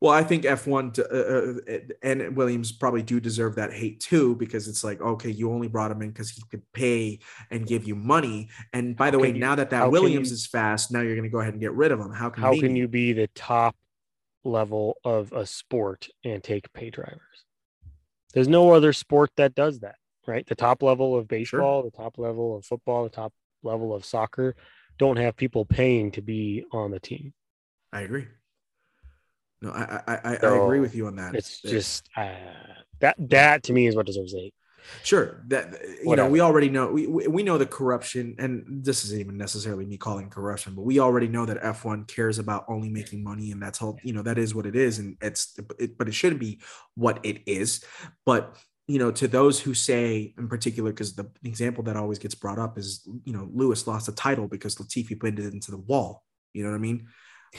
Well, I think F1 to, uh, uh, and Williams probably do deserve that hate too, because it's like, okay, you only brought him in because he could pay and give you money. And by the way, you- now that that Williams you- is fast, now you're going to go ahead and get rid of him. How can How can you be the top level of a sport and take pay drivers? There's no other sport that does that. right? The top level of baseball, the top level of football, the top level of soccer don't have people paying to be on the team. I agree. No, I I, I, So, I agree with you on that. It's That- just uh, that that to me is what deserves hate. Sure. That uh, you know, we already know we we we know the corruption, and this isn't even necessarily me calling corruption, but we already know that F1 cares about only making money, and that's all. You know, that is what it is, and it's it, but it shouldn't be what it is. But you know, to those who say, in particular, because the example that always gets brought up is, you know, Lewis lost a title because Latifi pinned it into the wall. You know what I mean?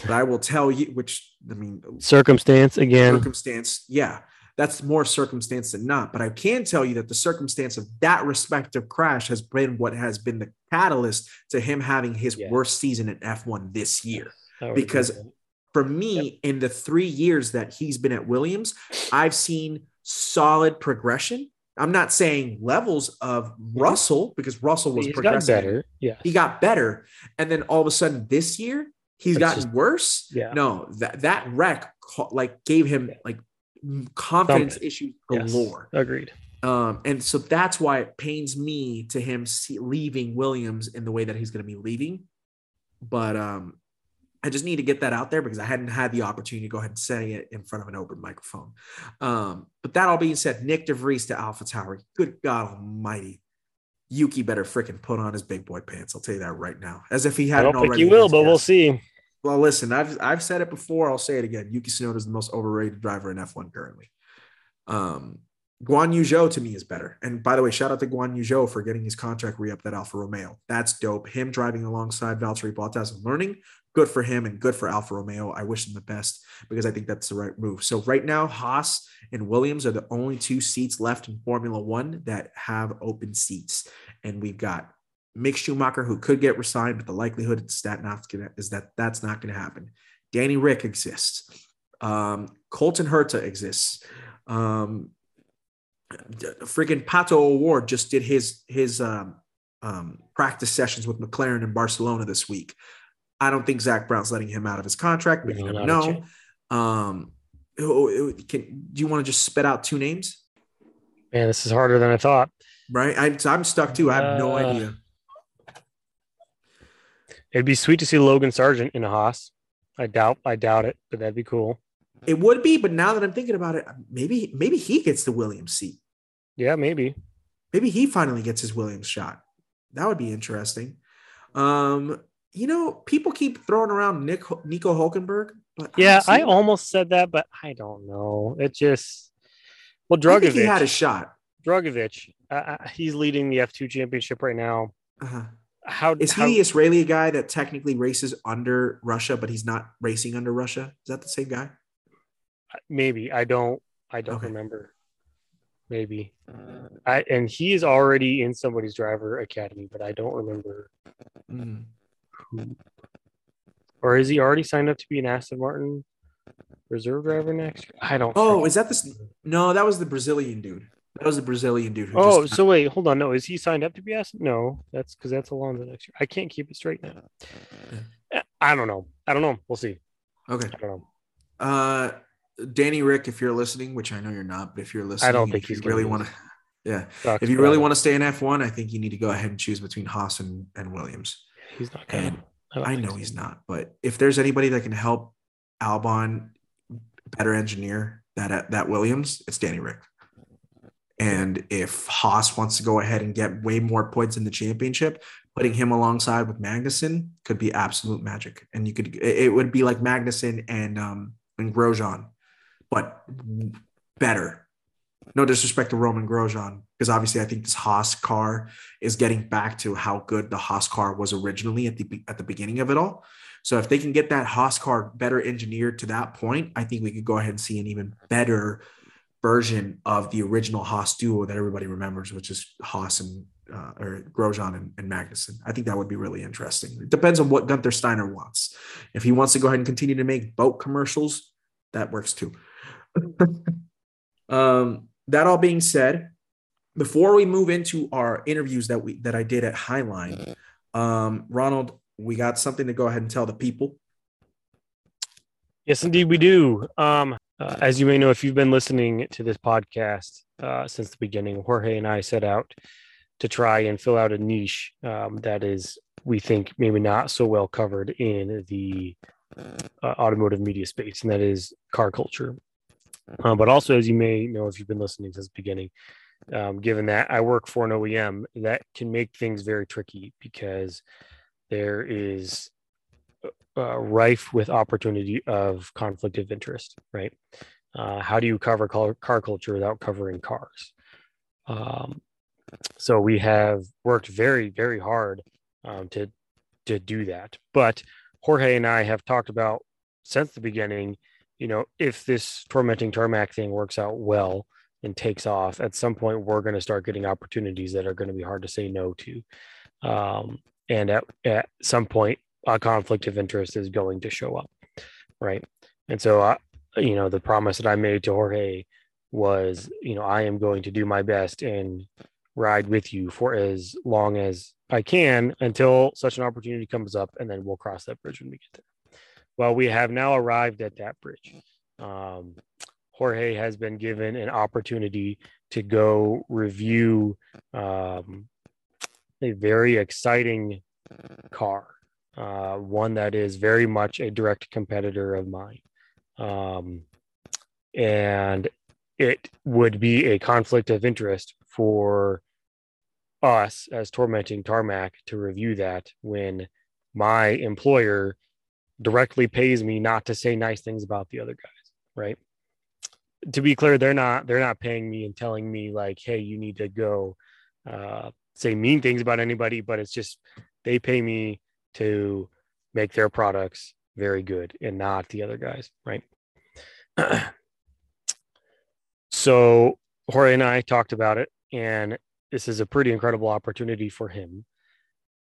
But I will tell you, which I mean, Circumstance again. circumstance, yeah, that's more circumstance than not. But I can tell you that the circumstance of that respective crash has been what has been the catalyst to him having his Yeah. worst season in F1 this year. Because- For me, in the three years that he's been at Williams, I've seen solid progression. I'm not saying levels of Russell because Russell was he's progressing. better. Yeah. He got better, and then all of a sudden this year he's It's gotten just- worse. Yeah. No, that that wreck like gave him Yeah. like confidence issues Yes. galore. Agreed. Um, and so that's why it pains me to him see, leaving Williams in the way that he's going to be leaving. But um, I just need to get that out there because I hadn't had the opportunity to go ahead and say it in front of an open microphone. Um, but that all being said, Nyck de Vries to AlphaTauri. Good God Almighty. Yuki better freaking put on his big boy pants. I'll tell you that right now. As if he hadn't don't think he will, but we'll see. Well, listen, I've I've said it before. I'll say it again. Yuki Tsunoda is the most overrated driver in F1 currently. Um, Guan Yu Zhou to me is better. And by the way, shout out to Guan Yu Zhou for getting his contract re-upped at Alfa Romeo. That's dope. Him driving alongside Valtteri Bottas and learning, good for him and good for Alfa Romeo. I wish him the best because I think that's the right move. So right now, Haas and Williams are the only two seats left in Formula One that have open seats, and we've got Mick Schumacher who could get resigned, but the likelihood is that not gonna is that that's not going to happen. Danny Ric exists. Um, Colton Herta exists. Um, freaking Pato O'Ward just did his his um, um, practice sessions with McLaren in Barcelona this week. I don't think Zak Brown's letting him out of his contract, but you never know. Um, can, do you want to just spit out two names? Man, this is harder than I thought. Right, I, I'm stuck too. I have no Uh, idea. It'd be sweet to see Logan Sargeant in a Haas. I doubt, I doubt it, but that'd be cool. It would be, but now that I'm thinking about it, maybe maybe he gets the Williams seat. Yeah, maybe. Maybe he finally gets his Williams shot. That would be interesting. Um, you know, people keep throwing around Nick Nico Hulkenberg, but Yeah, honestly, I almost said that, but I don't know. It just well, I think he had a shot. Drugovich, uh, uh, he's leading the F2 championship right now. Uh-huh. How Is he how, the Israeli guy that technically races under Russia, but he's not racing under Russia? Is that the same guy? maybe I don't I don't Okay. remember. Maybe. I and he is already in somebody's driver academy, but I don't remember Mm. who. Or is he already signed up to be an Aston Martin reserve driver next year? I don't. Oh, freaking is that this? No, that was the Brazilian dude. That was the Brazilian dude. Who Oh, just, so wait, hold on. No, is he signed up to be Aston? No, that's because that's Alonso next year. I can't keep it straight now. Eh, I don't know. I don't know. We'll see. okay. I don't know. Uh, Danny Ric, if you're listening, which I know you're not, but if you're listening, I don't think if he's you really want to. Yeah, [laughs] Sucks, if you really want to stay in F1, I think you need to go ahead and choose between Haas and, and Williams. he's not gonna. I know so. he's not, but if there's anybody that can help Albon better engineer that that Williams, it's Danny Ric. And if Haas wants to go ahead and get way more points in the championship, putting him alongside with Magnussen could be absolute magic. And you could it would be like Magnussen and um and Grosjean, but better. No disrespect to Romain Grosjean, because obviously I think this Haas car is getting back to how good the Haas car was originally at the at the beginning of it all. So if they can get that Haas car better engineered to that point, I think we could go ahead and see an even better version of the original Haas duo that everybody remembers, which is Haas and uh, or Grosjean and, and Magnussen. I think that would be really interesting. It depends on what Guenther Steiner wants. If he wants to go ahead and continue to make boat commercials, that works too. [laughs] um, that all being said, before we move into our interviews that we that I did at Highline, um, Ronald, we got something to go ahead and tell the people. Yes, indeed, we do. Um, uh, as you may know, if you've been listening to this podcast, uh, since the beginning. Jorge and I set out to try and fill out a niche um, that is, we think, maybe not so well covered in the uh, automotive media space, and that is car culture. Uh, but also, as you may know if you've been listening since the beginning, um, given that I work for an OEM, that can make things very tricky because there is uh, rife with opportunity of conflict of interest, right? Uh, how do you cover car, car culture without covering cars? Um, so we have worked very, very hard um, to to do that. But Jorge and I have talked about since the beginning. You know, if this tormenting tarmac thing works out well and takes off, at some point we're going to start getting opportunities that are going to be hard to say no to. Um, and at, at some point, a conflict of interest is going to show up, right? And so, uh, you know, the promise that I made to Jorge was, you know, I am going to do my best and ride with you for as long as I can until such an opportunity comes up, and then we'll cross that bridge when we get there. Well, we have now arrived at that bridge. Um, Jorge has been given an opportunity to go review um, a very exciting car, uh, one that is very much a direct competitor of mine. Um, and it would be a conflict of interest for us as tormenting tarmac to review that when my employer directly pays me not to say nice things about the other guys right to be clear they're not they're not paying me and telling me like hey you need to go uh, say mean things about anybody but it's just they pay me to make their products very good and not the other guys right [clears throat] so jorge and i talked about it and this is a pretty incredible opportunity for him.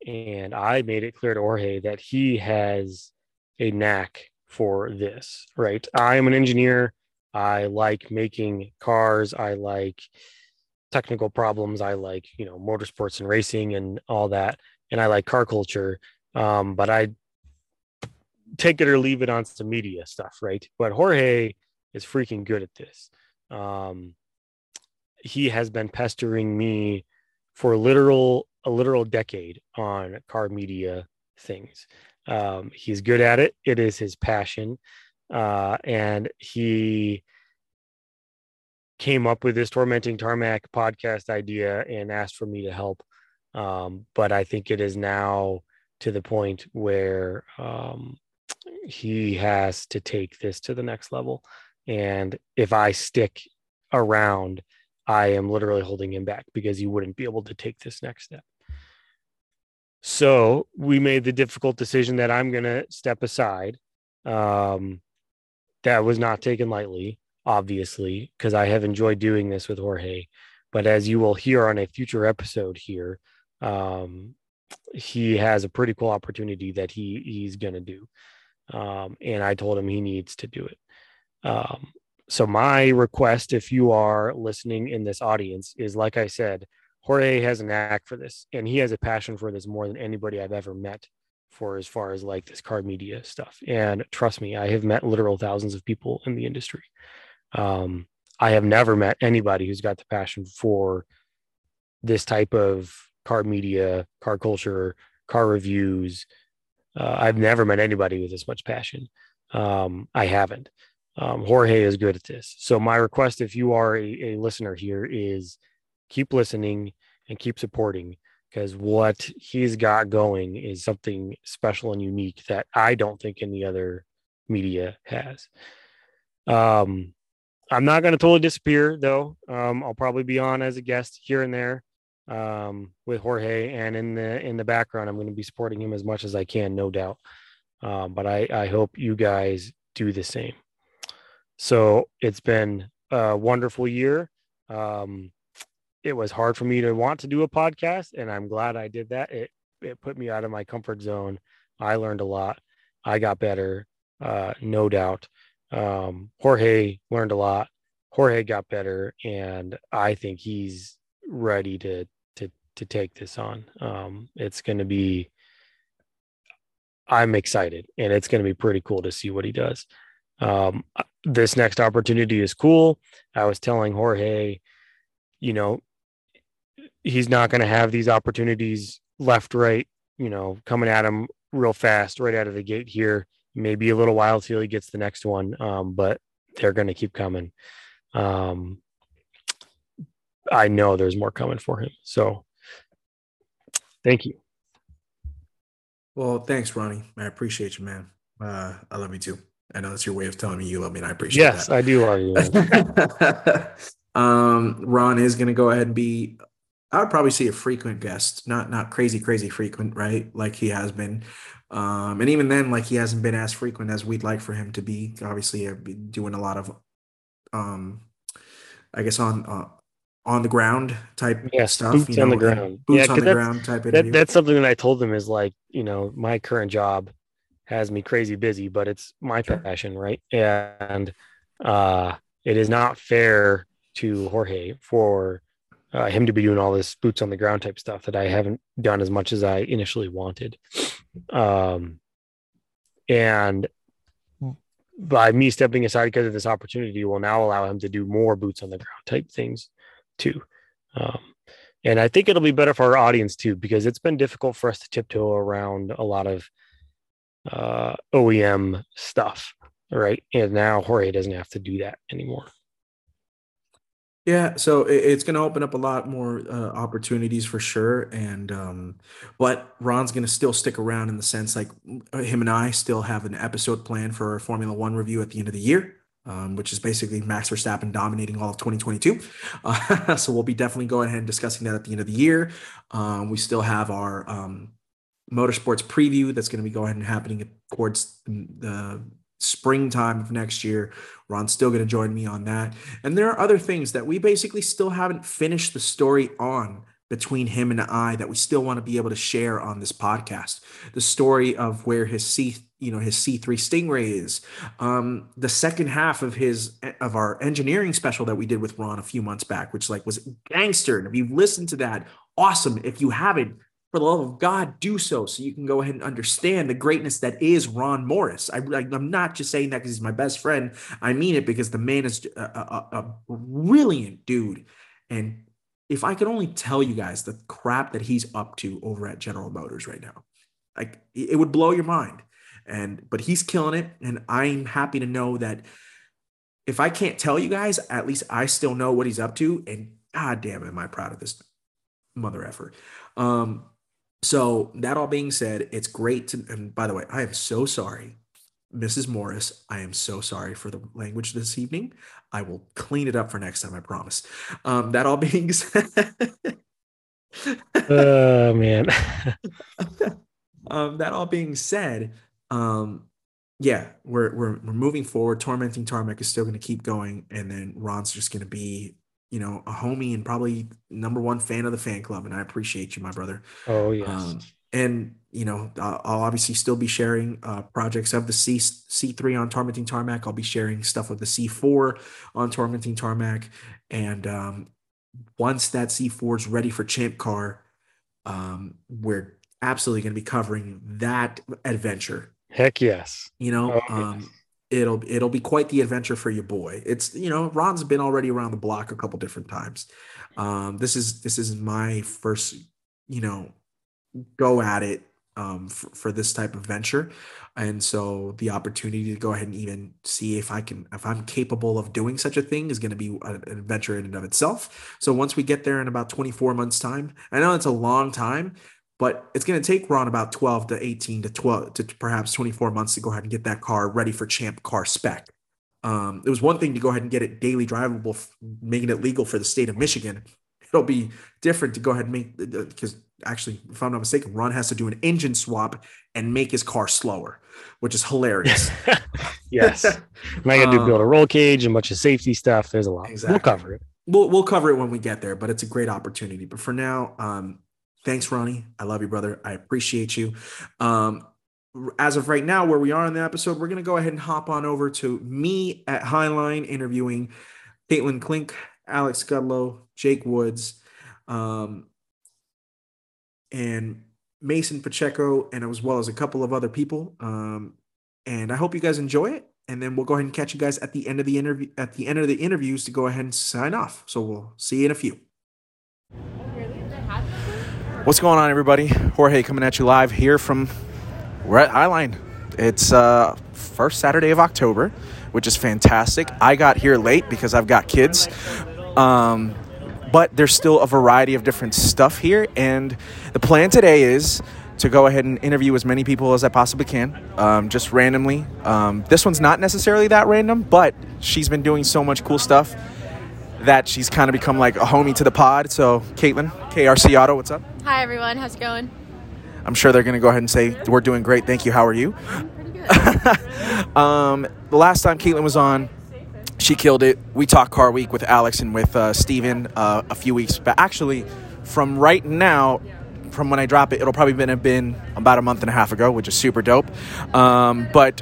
And I made it clear to Jorge that he has a knack for this, right? I am an engineer. I like making cars. I like technical problems. I like, you know, motorsports and racing and all that. And I like car culture. Um, but I take it or leave it on some media stuff, right? But Jorge is freaking good at this. Um, he has been pestering me for literal a literal decade on car media things. Um, he's good at it. It is his passion, uh, and he came up with this tormenting tarmac podcast idea and asked for me to help. Um, but I think it is now to the point where um, he has to take this to the next level. And if I stick around, I am literally holding him back because he wouldn't be able to take this next step. So we made the difficult decision that I'm going to step aside. Um, that was not taken lightly, obviously, because I have enjoyed doing this with Jorge. But as you will hear on a future episode here, um, he has a pretty cool opportunity that he he's going to do. Um, and I told him he needs to do it. Um, so my request if you are listening in this audience is like i said jorge has a knack for this and he has a passion for this more than anybody i've ever met for as far as like this car media stuff and trust me i have met literal thousands of people in the industry um, i have never met anybody who's got the passion for this type of car media car culture car reviews uh, i've never met anybody with this much passion um, i haven't um, Jorge is good at this. So my request, if you are a, a listener here, is keep listening and keep supporting because what he's got going is something special and unique that I don't think any other media has. Um, I'm not going to totally disappear though. Um, I'll probably be on as a guest here and there um, with Jorge, and in the in the background, I'm going to be supporting him as much as I can, no doubt. Um, but I, I hope you guys do the same. So it's been a wonderful year. Um, it was hard for me to want to do a podcast, and I'm glad I did that. It it put me out of my comfort zone. I learned a lot. I got better, uh, no doubt. Um, Jorge learned a lot. Jorge got better, and I think he's ready to to take this on. Um, it's going to be. I'm excited, and it's going to be pretty cool to see what he does. Um, this next opportunity is cool. I was telling Jorge you know, he's not going to have these opportunities left, right, you know, coming at him real fast right out of the gate here. Maybe a little while till he gets the next one, um, but they're going to keep coming. Um, I know there's more coming for him. So thank you. Well, thanks, Ronnie. I appreciate you, man. Uh, I love you too. I know that's your way of telling me you love me, and I appreciate yes, that. I do love you. [laughs] um, Ron is going to go ahead and be. I would probably see a frequent guest, not not crazy, crazy frequent, right? Like he has been, um, and even then, like he hasn't been as frequent as we'd like for him to be. Obviously, I've been doing a lot of, um, I guess on uh, on the ground type yes, stuff. Boots you on the ground. Boots yeah, on the ground type. That, that's something that I told them is like you know my current job has me crazy busy, but it's my sure. passion, right? And uh, it is not fair to Jorge for uh, him to be doing all this boots on the ground type stuff that I haven't done as much as I initially wanted. Um, and by me stepping aside because of this opportunity will now allow him to do more boots on the ground type things too. Um, and I think it'll be better for our audience too, because it's been difficult for us to tiptoe around a lot of uh, OEM stuff, right? And now Jorge doesn't have to do that anymore. Yeah, so it's going to open up a lot more uh, opportunities for sure, and um, but Ron's going to still stick around in the sense like him and I still have an episode plan for our Formula One review at the end of the year. Um, which is basically Max Verstappen dominating all of 2022. Uh, [laughs] so we'll be definitely going ahead and discussing that at the end of the year. Um, we still have our um, motorsports preview that's going to be going ahead and happening towards the springtime of next year. Ron's still going to join me on that. And there are other things that we basically still haven't finished the story on between him and I that we still want to be able to share on this podcast. The story of where his C, you know, his C3 Stingray is. Um, the second half of his of our engineering special that we did with Ron a few months back, which like was gangster. And if you've listened to that, awesome. If you haven't, for the love of God, do so so you can go ahead and understand the greatness that is Ron Morris. I, am not just saying that because he's my best friend. I mean it because the man is a, a, a, brilliant dude. And if I could only tell you guys the crap that he's up to over at General Motors right now, like it would blow your mind. And but he's killing it, and I'm happy to know that if I can't tell you guys, at least I still know what he's up to. And god damn, am I proud of this mother effort. Um, so that all being said, it's great to. And by the way, I am so sorry, Mrs. Morris. I am so sorry for the language this evening. I will clean it up for next time. I promise. Um, that all being [laughs] said. oh man. [laughs] um, that all being said, um, yeah, we're we're we're moving forward. Tormenting Tarmac is still going to keep going, and then Ron's just going to be you know, a homie and probably number one fan of the fan club. And I appreciate you, my brother. Oh, yes. Um, and, you know, I'll obviously still be sharing uh, projects of the C, C3 on Tormenting Tarmac. I'll be sharing stuff of the C4 on Tormenting Tarmac. And um, once that C4 is ready for Champ Car, um, we're absolutely going to be covering that adventure. Heck yes. You know, oh, um, yes it'll it'll be quite the adventure for your boy. It's you know Ron's been already around the block a couple different times. Um, this is this is my first you know go at it um, for, for this type of venture, and so the opportunity to go ahead and even see if I can if I'm capable of doing such a thing is going to be an adventure in and of itself. So once we get there in about 24 months time, I know it's a long time, but it's going to take Ron about 12 to 18 to 12 to perhaps 24 months to go ahead and get that car ready for champ car spec. Um, it was one thing to go ahead and get it daily drivable, making it legal for the state of Michigan. It'll be different to go ahead and make because actually, if I'm not mistaken, Ron has to do an engine swap and make his car slower, which is hilarious. [laughs] yes, I got to do build a roll cage, a bunch of safety stuff. There's a lot. Exactly. We'll cover it. We'll we'll cover it when we get there, but it's a great opportunity. But for now, um, Thanks, Ronnie. I love you, brother. I appreciate you. Um, as of right now, where we are in the episode, we're going to go ahead and hop on over to me at Highline interviewing Caitlin Klink, Alex Scudlow, Jake Woods, um, and Mason Pacheco, and as well as a couple of other people. Um, and I hope you guys enjoy it. And then we'll go ahead and catch you guys at the end of the interview at the end of the interviews to go ahead and sign off. So we'll see you in a few. What's going on, everybody? Jorge coming at you live here from we're at Highline. It's uh, first Saturday of October, which is fantastic. I got here late because I've got kids. Um, but there's still a variety of different stuff here. And the plan today is to go ahead and interview as many people as I possibly can, um, just randomly. Um, this one's not necessarily that random, but she's been doing so much cool stuff that she's kind of become like a homie to the pod. So, Caitlin, KRC Auto, what's up? Hi everyone, how's it going? I'm sure they're going to go ahead and say, We're doing great. Thank you. How are you? Pretty good. [laughs] Um, the last time Caitlin was on, she killed it. We talked Car Week with Alex and with uh, Steven uh, a few weeks back. Actually, from right now, from when I drop it, it'll probably been, have been about a month and a half ago, which is super dope. Um, but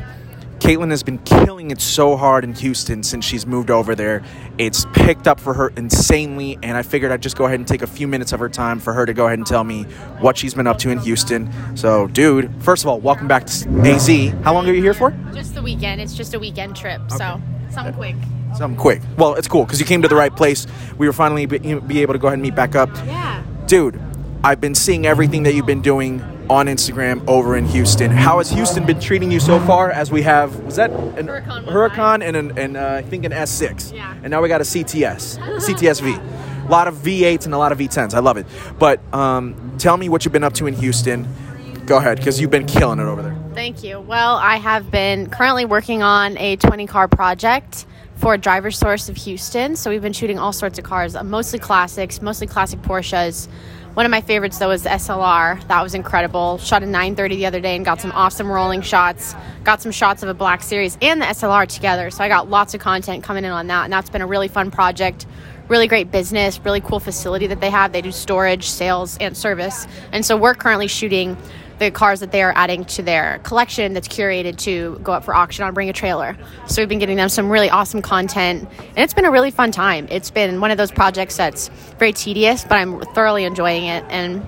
Caitlin has been killing it so hard in Houston since she's moved over there. It's picked up for her insanely, and I figured I'd just go ahead and take a few minutes of her time for her to go ahead and tell me what she's been up to in Houston. So, dude, first of all, welcome back to AZ. How long are you here for? just the weekend. It's just a weekend trip, so something quick. Something quick. Well, it's cool because you came to the right place. We were finally be, be able to go ahead and meet back up. Yeah. Dude, I've been seeing everything that you've been doing on Instagram over in Houston. How has Houston been treating you so far? As we have, was that an Huracan Huracan and, an, and uh, I think an S6, Yeah. and now we got a CTS, [laughs] CTSV. A lot of V8s and a lot of V10s. I love it. But um, tell me what you've been up to in Houston. Go ahead, because you've been killing it over there. Thank you. Well, I have been currently working on a 20 car project for Driver Source of Houston. So we've been shooting all sorts of cars, uh, mostly classics, mostly classic Porsches. One of my favorites though was the SLR. That was incredible. Shot a 930 the other day and got some awesome rolling shots. Got some shots of a Black Series and the SLR together. So I got lots of content coming in on that, and that's been a really fun project. Really great business, really cool facility that they have. They do storage, sales, and service. And so we're currently shooting the cars that they are adding to their collection that's curated to go up for auction on Bring a Trailer. So we've been getting them some really awesome content, and it's been a really fun time. It's been one of those projects that's very tedious, but I'm thoroughly enjoying it. And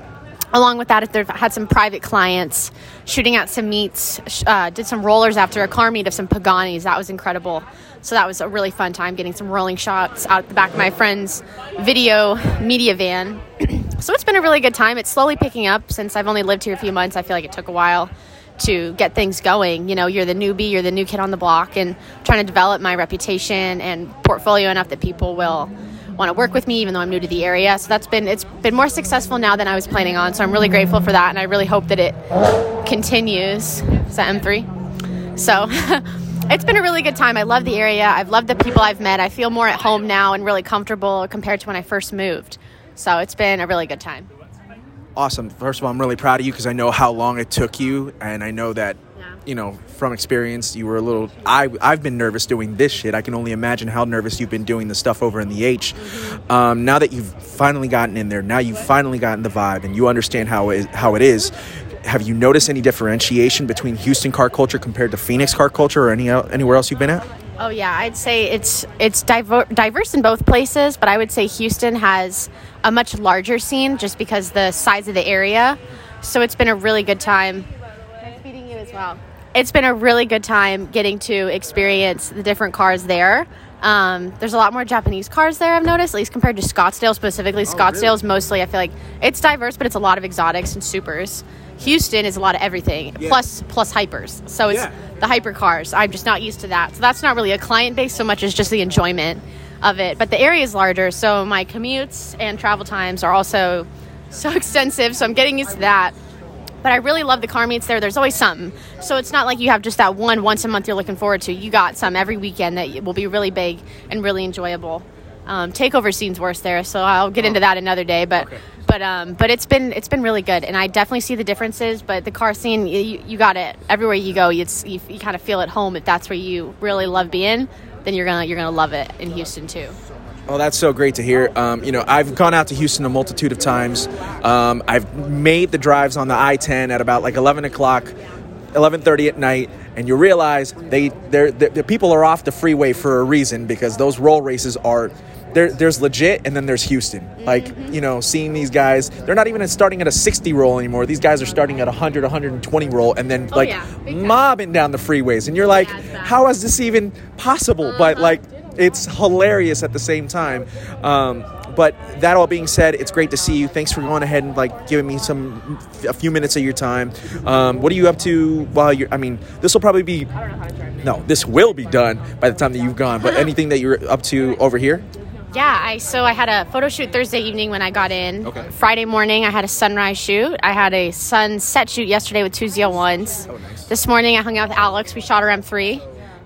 along with that, if they've had some private clients shooting at some meets, uh, did some rollers after a car meet of some Paganis. That was incredible. So that was a really fun time getting some rolling shots out the back of my friend's video media van. [clears throat] so it's been a really good time. It's slowly picking up since I've only lived here a few months. I feel like it took a while to get things going. You know, you're the newbie, you're the new kid on the block, and trying to develop my reputation and portfolio enough that people will want to work with me even though I'm new to the area. So that's been it's been more successful now than I was planning on. So I'm really grateful for that and I really hope that it continues. Is that M3? So [laughs] it's been a really good time. I love the area. I've loved the people I've met. I feel more at home now and really comfortable compared to when I first moved. So it's been a really good time. Awesome. First of all, I'm really proud of you because I know how long it took you, and I know that. You know, from experience, you were a little. I I've been nervous doing this shit. I can only imagine how nervous you've been doing the stuff over in the H. Um, now that you've finally gotten in there, now you've finally gotten the vibe, and you understand how it, how it is. Have you noticed any differentiation between Houston car culture compared to Phoenix car culture, or any anywhere else you've been at? Oh yeah, I'd say it's it's diver- diverse in both places, but I would say Houston has a much larger scene just because the size of the area. So it's been a really good time. Nice meeting you as well. It's been a really good time getting to experience the different cars there. Um, there's a lot more Japanese cars there, I've noticed, at least compared to Scottsdale specifically. Scottsdale is mostly, I feel like it's diverse, but it's a lot of exotics and supers. Houston is a lot of everything, Yeah. plus plus hypers. So it's Yeah. the hyper cars. I'm just not used to that. So that's not really a client base so much as just the enjoyment of it. But the area is larger, so my commutes and travel times are also so [laughs] extensive. So I'm getting used to that. But I really love the car meets there. There's always something. So it's not like you have just that one once a month you're looking forward to. You got some every weekend that will be really big and really enjoyable. Um, takeover scene's worse there, so I'll get into that another day. But but um, but it's been it's been really good, and I definitely see the differences. But the car scene, you, you got it everywhere you go. It's you, you kind of feel at home if that's where you really love being. Then you're gonna you're gonna love it in Houston too. Oh, that's so great to hear. Um, you know, I've gone out to Houston a multitude of times. Um, I've made the drives on the I-10 at about like 11 o'clock, 11:30 at night, and you realize they they're, they the people are off the freeway for a reason because those roll races are. There, there's legit, and then there's Houston. Like you know, seeing these guys, they're not even starting at a 60 roll anymore. These guys are starting at 100, 120 roll, and then like yeah, mobbing down the freeways, and you're like, Yeah, it's bad. how is this even possible? But like, it's hilarious at the same time. Um, but that all being said, it's great to see you. Thanks for going ahead and like giving me some a few minutes of your time. Um, what are you up to while you're? I mean, this will probably be. No, this will be done by the time that you've gone. But anything that you're up to over here? Yeah, I so I had a photo shoot Thursday evening when I got in. Okay. Friday morning I had a sunrise shoot. I had a sunset shoot yesterday with two ZL1s. Oh, nice. This morning I hung out with Alex. We shot our M3.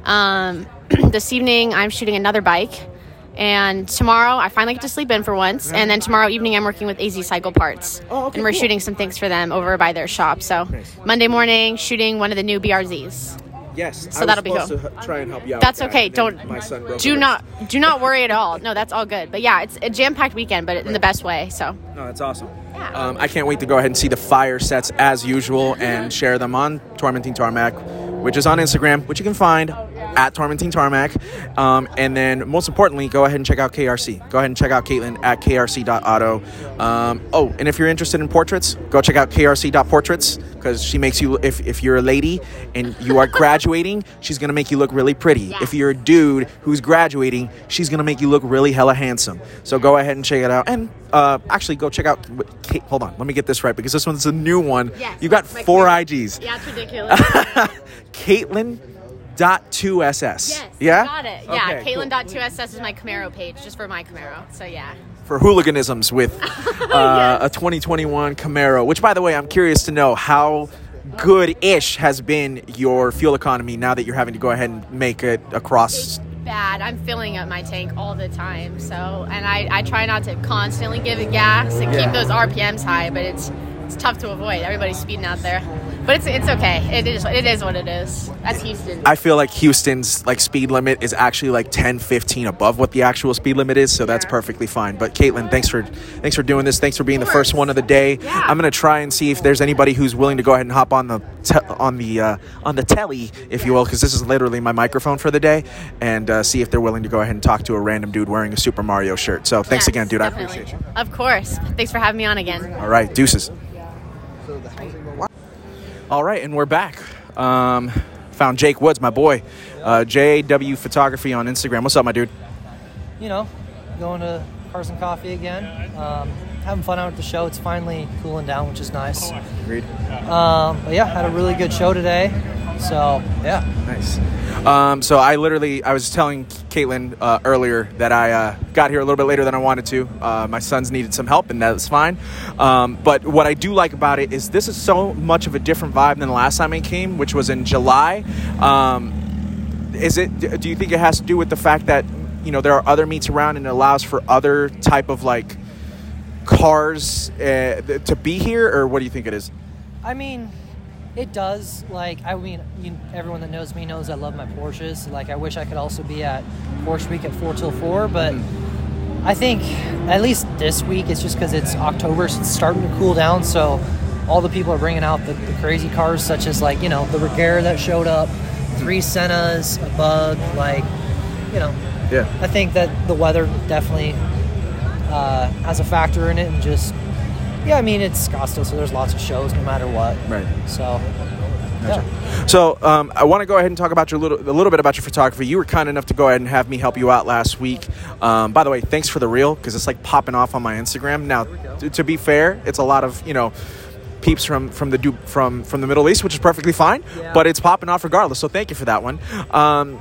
Um, [clears throat] this evening I'm shooting another bike. And tomorrow I finally get to sleep in for once. And then tomorrow evening I'm working with AZ Cycle Parts. Oh, okay, and we're cool. shooting some things for them over by their shop. So Monday morning shooting one of the new BRZs. Yes. So that'll be cool. to try and help you out. That's okay. Don't My son do not do not worry at all. No, that's all good. But yeah, it's a jam packed weekend, but in the best way. So No, that's awesome. Yeah. Um, I can't wait to go ahead and see the fire sets as usual and share them on Tormenting Tarmac, which is on Instagram, which you can find at Tormenting Tarmac. Um, and then, most importantly, go ahead and check out KRC. Go ahead and check out Caitlin at krc.auto. Um, oh, and if you're interested in portraits, go check out krc.portraits because she makes you, if, if you're a lady and you are graduating, [laughs] she's going to make you look really pretty. Yeah. If you're a dude who's graduating, she's going to make you look really hella handsome. So go ahead and check it out. And uh, actually, go check out. Kate, hold on, let me get this right because this one's a new one. Yes, you got four. IGs. yeah, it's ridiculous. [laughs] Caitlin dot two SS. Yes, Yeah. got it. Yeah, Okay, cool. Caitlin.2ss is my Camaro page, just for my Camaro. So yeah. For hooliganisms with [laughs] uh, a 2021 Camaro. Which, by the way, I'm curious to know how good-ish has been your fuel economy now that you're having to go ahead and make it across. Bad. I'm filling up my tank all the time. So, and I, I try not to constantly give it gas and Yeah. keep those RPMs high, but it's it's tough to avoid. Everybody's speeding out there, but it's it's okay. It is it is what it is. That's Houston. I feel like Houston's like speed limit is actually like 10, 15 above what the actual speed limit is, so that's Yeah. perfectly fine. But Caitlin, thanks for thanks for doing this. Thanks for being the first one of the day. Yeah. I'm gonna try and see if there's anybody who's willing to go ahead and hop on the te- on the uh, on the telly, if you will, because this is literally my microphone for the day, and uh, see if they're willing to go ahead and talk to a random dude wearing a Super Mario shirt. So thanks Yes, again, dude. I appreciate you. Of course. Thanks for having me on again. All right, deuces. All right, and we're back. Um, found Jake Woods, my boy, uh, JW Photography on Instagram. What's up, my dude? you know, going to Cars and Coffee again. Um, having fun out at the show. It's finally cooling down, which is nice. Agreed. Um, but yeah, had a really good show today. So yeah, Nice. Um, so I literally, I was telling Caitlin uh, earlier that I uh, got here a little bit later than I wanted to. Uh, my sons needed some help, and that's fine. Um, but what I do like about it is this is so much of a different vibe than the last time I came, which was in July. Um, is it? Do you think it has to do with the fact that you know there are other meets around and it allows for other type of like cars uh, to be here, or what do you think it is? I mean, it does. Like, I mean, you, everyone that knows me knows I love my Porsches. Like, I wish I could also be at Porsche Week at four till four, but. I think at least this week it's just because it's October, so it's starting to cool down. So all the people are bringing out the, the crazy cars, such as like you know the Regera that showed up, three Sennas, a Bug, like you know. Yeah. I think that the weather definitely uh, has a factor in it, and just yeah, I mean it's Scottsdale, so there's lots of shows no matter what. Right. So yeah. So um, I want to go ahead and talk about your little, a little bit about your photography. You were kind enough to go ahead and have me help you out last week. Um, by the way, thanks for the reel because it's like popping off on my Instagram. Now, t- to be fair, it's a lot of you know peeps from from the Du- from from the Middle East, which is perfectly fine. Yeah. But it's popping off regardless. So thank you for that one. Um,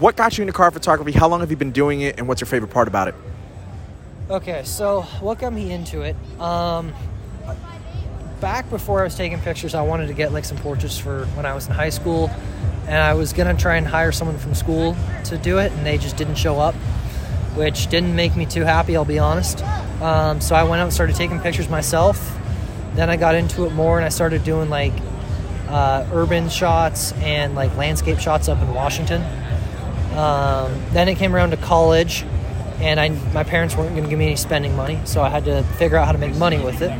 what got you into car photography? How long have you been doing it? And what's your favorite part about it? Okay, so what got me into it? Um, back before I was taking pictures, I wanted to get like some portraits for when I was in high school, and I was gonna try and hire someone from school to do it, and they just didn't show up, which didn't make me too happy. I'll be honest. Um, so I went out and started taking pictures myself. Then I got into it more, and I started doing like uh, urban shots and like landscape shots up in Washington. Um, then it came around to college, and I my parents weren't going to give me any spending money, so I had to figure out how to make money with it.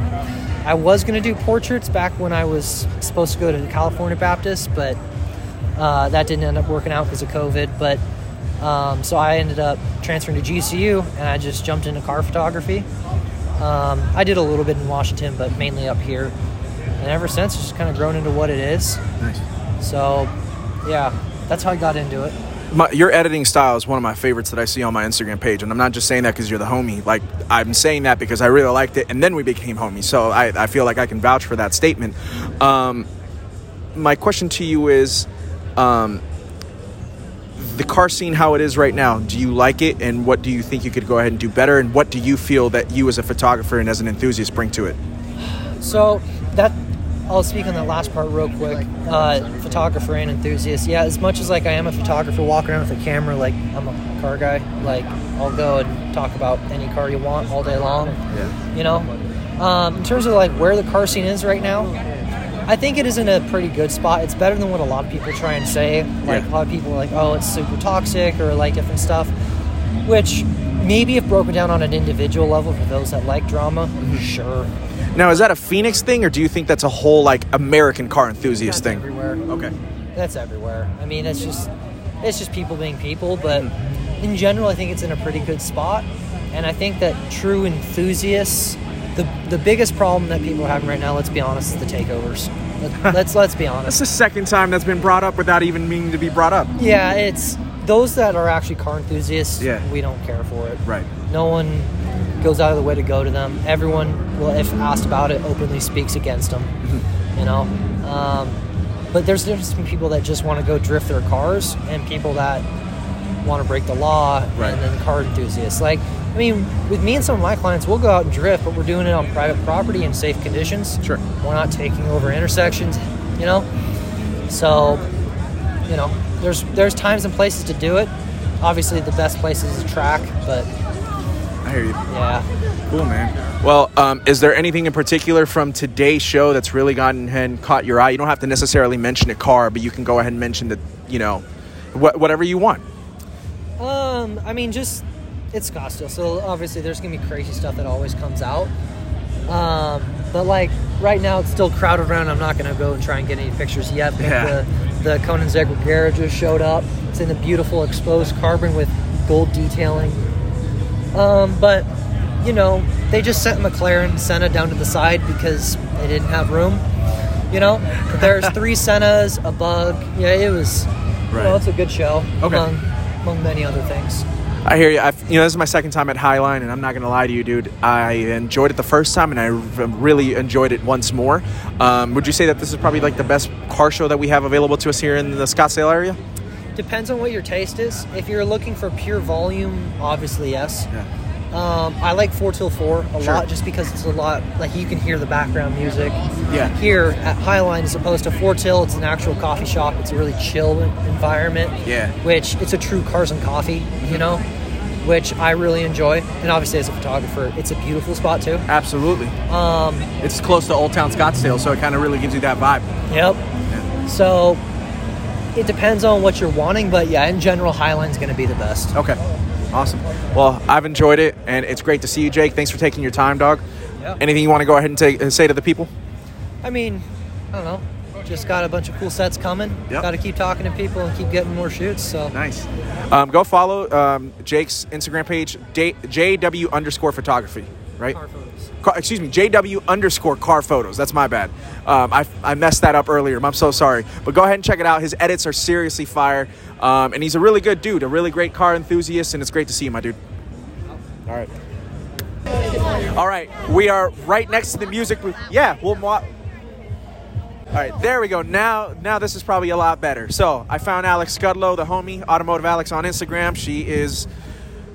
I was going to do portraits back when I was supposed to go to the California Baptist, but uh, that didn't end up working out because of COVID. But um, so I ended up transferring to GCU, and I just jumped into car photography. Um, I did a little bit in Washington, but mainly up here. And ever since, it's just kind of grown into what it is. Nice. So, yeah, that's how I got into it. My, your editing style is one of my favorites that I see on my Instagram page, and I'm not just saying that because you're the homie. Like I'm saying that because I really liked it, and then we became homies. So I, I feel like I can vouch for that statement. Um, my question to you is, um, the car scene how it is right now. Do you like it, and what do you think you could go ahead and do better, and what do you feel that you as a photographer and as an enthusiast bring to it? So that I'll speak on that last part real quick. Uh, photographer and enthusiast. Yeah, as much as like I am a photographer walking around with a camera, like I'm a car guy. Like I'll go and talk about any car you want all day long. Yeah. You know, um, in terms of like where the car scene is right now, I think it is in a pretty good spot. It's better than what a lot of people try and say. Like Yeah. a lot of people are like, oh, it's super toxic or like different stuff, which maybe if broken down on an individual level for those that like drama, sure. Now, is that a Phoenix thing, or do you think that's a whole like American car enthusiast That's thing? everywhere. Okay. That's everywhere. I mean, it's just it's just people being people, but hmm. in general, I think it's in a pretty good spot. And I think that true enthusiasts, the the biggest problem that people are having right now, let's be honest, is the takeovers. Let, [laughs] let's let's be honest. That's the second time that's been brought up without even meaning to be brought up. Yeah, it's those that are actually car enthusiasts. Yeah. we don't care for it. Right. No one goes out of the way to go to them. Everyone, well, if asked about it, openly speaks against them. Mm-hmm. You know, um, but there's there's some people that just want to go drift their cars, and people that want to break the law, Right. and then car enthusiasts. Like, I mean, with me and some of my clients, we'll go out and drift, but we're doing it on private property in safe conditions. Sure. We're not taking over intersections. You know, so you know, there's there's times and places to do it. Obviously, the best place is a track, but hear you. yeah. Cool, man. Well, um, is there anything in particular from today's show that's really gotten and caught your eye? You don't have to necessarily mention a car, but you can go ahead and mention that, you know, wh- whatever you want. Um, I mean, just it's Scottsdale, so obviously there's gonna be crazy stuff that always comes out. Um, but like right now, it's still crowded around. I'm not gonna go and try and get any pictures yet. But Yeah. the the Koenigsegg Regera just showed up. It's in a beautiful exposed carbon with gold detailing. Um, but you know, they just sent McLaren Senna down to the side because they didn't have room. You know, there's [laughs] three Sennas, a bug. Yeah, it was. Right. Well, it's a good show Okay. among among many other things. I hear you. I've, you know, this is my second time at Highline, and I'm not going to lie to you, dude. I enjoyed it the first time, and I really enjoyed it once more. Um, would you say that this is probably like the best car show that we have available to us here in the Scottsdale area? Depends on what your taste is. If you're looking for pure volume, obviously yes. Yeah. Um, I like four till four a Sure. lot just because it's a lot like you can hear the background music. Yeah. Here at Highline, as opposed to four till, it's an actual coffee shop. It's a really chill environment. Yeah. Which it's a true cars and coffee, you know, which I really enjoy. And obviously, as a photographer, it's a beautiful spot too. Absolutely. Um, It's close to Old Town Scottsdale, so it kind of really gives you that vibe. Yep. So it depends on what you're wanting, but yeah, in general, Highline's going to be the best. Okay. Awesome. Well, I've enjoyed it, and it's great to see you, Jake. Thanks for taking your time, dog. Yeah. Anything you want to go ahead and take, say to the people? I mean, I don't know. Just got a bunch of cool sets coming. Yep. Got to keep talking to people and keep getting more shoots. So Nice. Um, go follow um, Jake's Instagram page, J- JW underscore photography, right? Car photos. Car, excuse me, JW underscore car photos. That's my bad. Um, I, I messed that up earlier. I'm so sorry. But go ahead and check it out. His edits are seriously fire. Um, and he's a really good dude, a really great car enthusiast, and it's great to see you, my dude. All right. All right. We are right next to the music booth. Yeah, we'll. Mo- all right, there we go. Now, now this is probably a lot better. So I found Alex Scudlow, the homie, Automotive Alex on Instagram. She is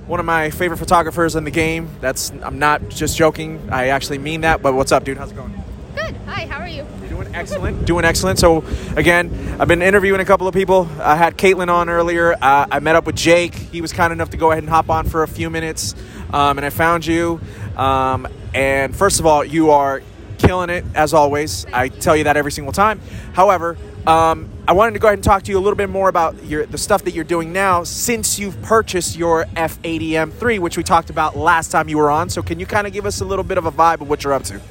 one of my favorite photographers in the game. That's I'm not just joking. I actually mean that. But what's up, dude? How's it going? Good. Hi, how are you? You're doing excellent. Doing excellent. So, again, I've been interviewing a couple of people. I had Caitlin on earlier. Uh, I met up with Jake. He was kind enough to go ahead and hop on for a few minutes. Um, and I found you. Um, and first of all, you are killing it as always. I tell you that every single time. However, um, I wanted to go ahead and talk to you a little bit more about your the stuff that you're doing now since you've purchased your F80 M3, which we talked about last time you were on. So, can you kind of give us a little bit of a vibe of what you're up to?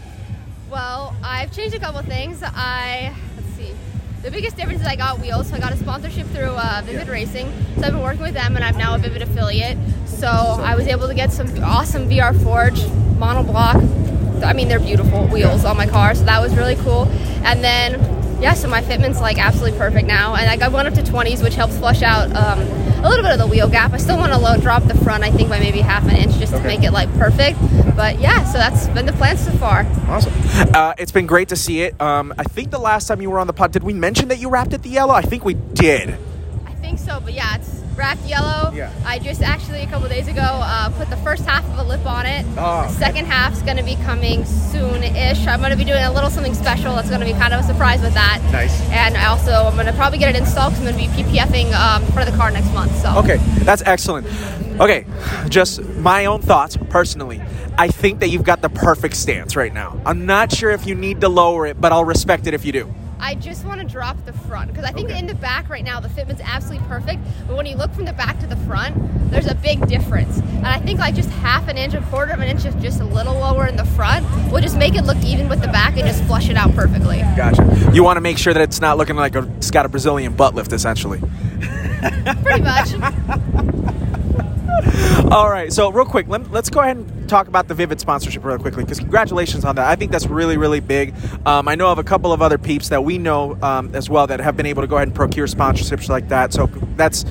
Well, I've changed a couple things. I let's see. The biggest difference is I got wheels. So I got a sponsorship through uh, Vivid Racing. So I've been working with them, and I'm now a Vivid affiliate. So I was able to get some awesome VR Forge monoblock. I mean, they're beautiful wheels on my car, so that was really cool. And then yeah, so my fitment's like absolutely perfect now, and like I went up to 20s, which helps flush out um, a little bit of the wheel gap. I still want to low drop the front, I think by maybe half an inch, just to make it like perfect. But yeah, so that's been the plan so far. Awesome. Uh, it's been great to see it. Um, I think the last time you were on the pod, did we mention that you wrapped it the yellow? I think we did. I think so, but yeah, it's wrapped yellow. Yeah. I just actually a couple days ago uh, put the first half of a lip on it. Oh, the second half's going to be coming soon-ish. I'm going to be doing a little something special. That's going to be kind of a surprise with that. Nice. And I also I'm going to probably get it installed because I'm going to be PPFing um, for the car next month. So. Okay, that's excellent. Okay, just my own thoughts personally. I think that you've got the perfect stance right now. I'm not sure if you need to lower it, but I'll respect it if you do. I just want to drop the front because I think Okay. in the back right now the fitment's absolutely perfect, but when you look from the back to the front, there's a big difference. And I think like just half an inch, a quarter of an inch, just just a little lower in the front will just make it look even with the back and just flush it out perfectly. Gotcha. You want to make sure that it's not looking like a, it's got a Brazilian butt lift, essentially. Pretty much. [laughs] All right, so real quick, let, us go ahead and talk about the Vivid sponsorship real quickly because congratulations on that. I think that's really, really big. Um, I know of a couple of other peeps that we know um, as well that have been able to go ahead and procure sponsorships like that. So that's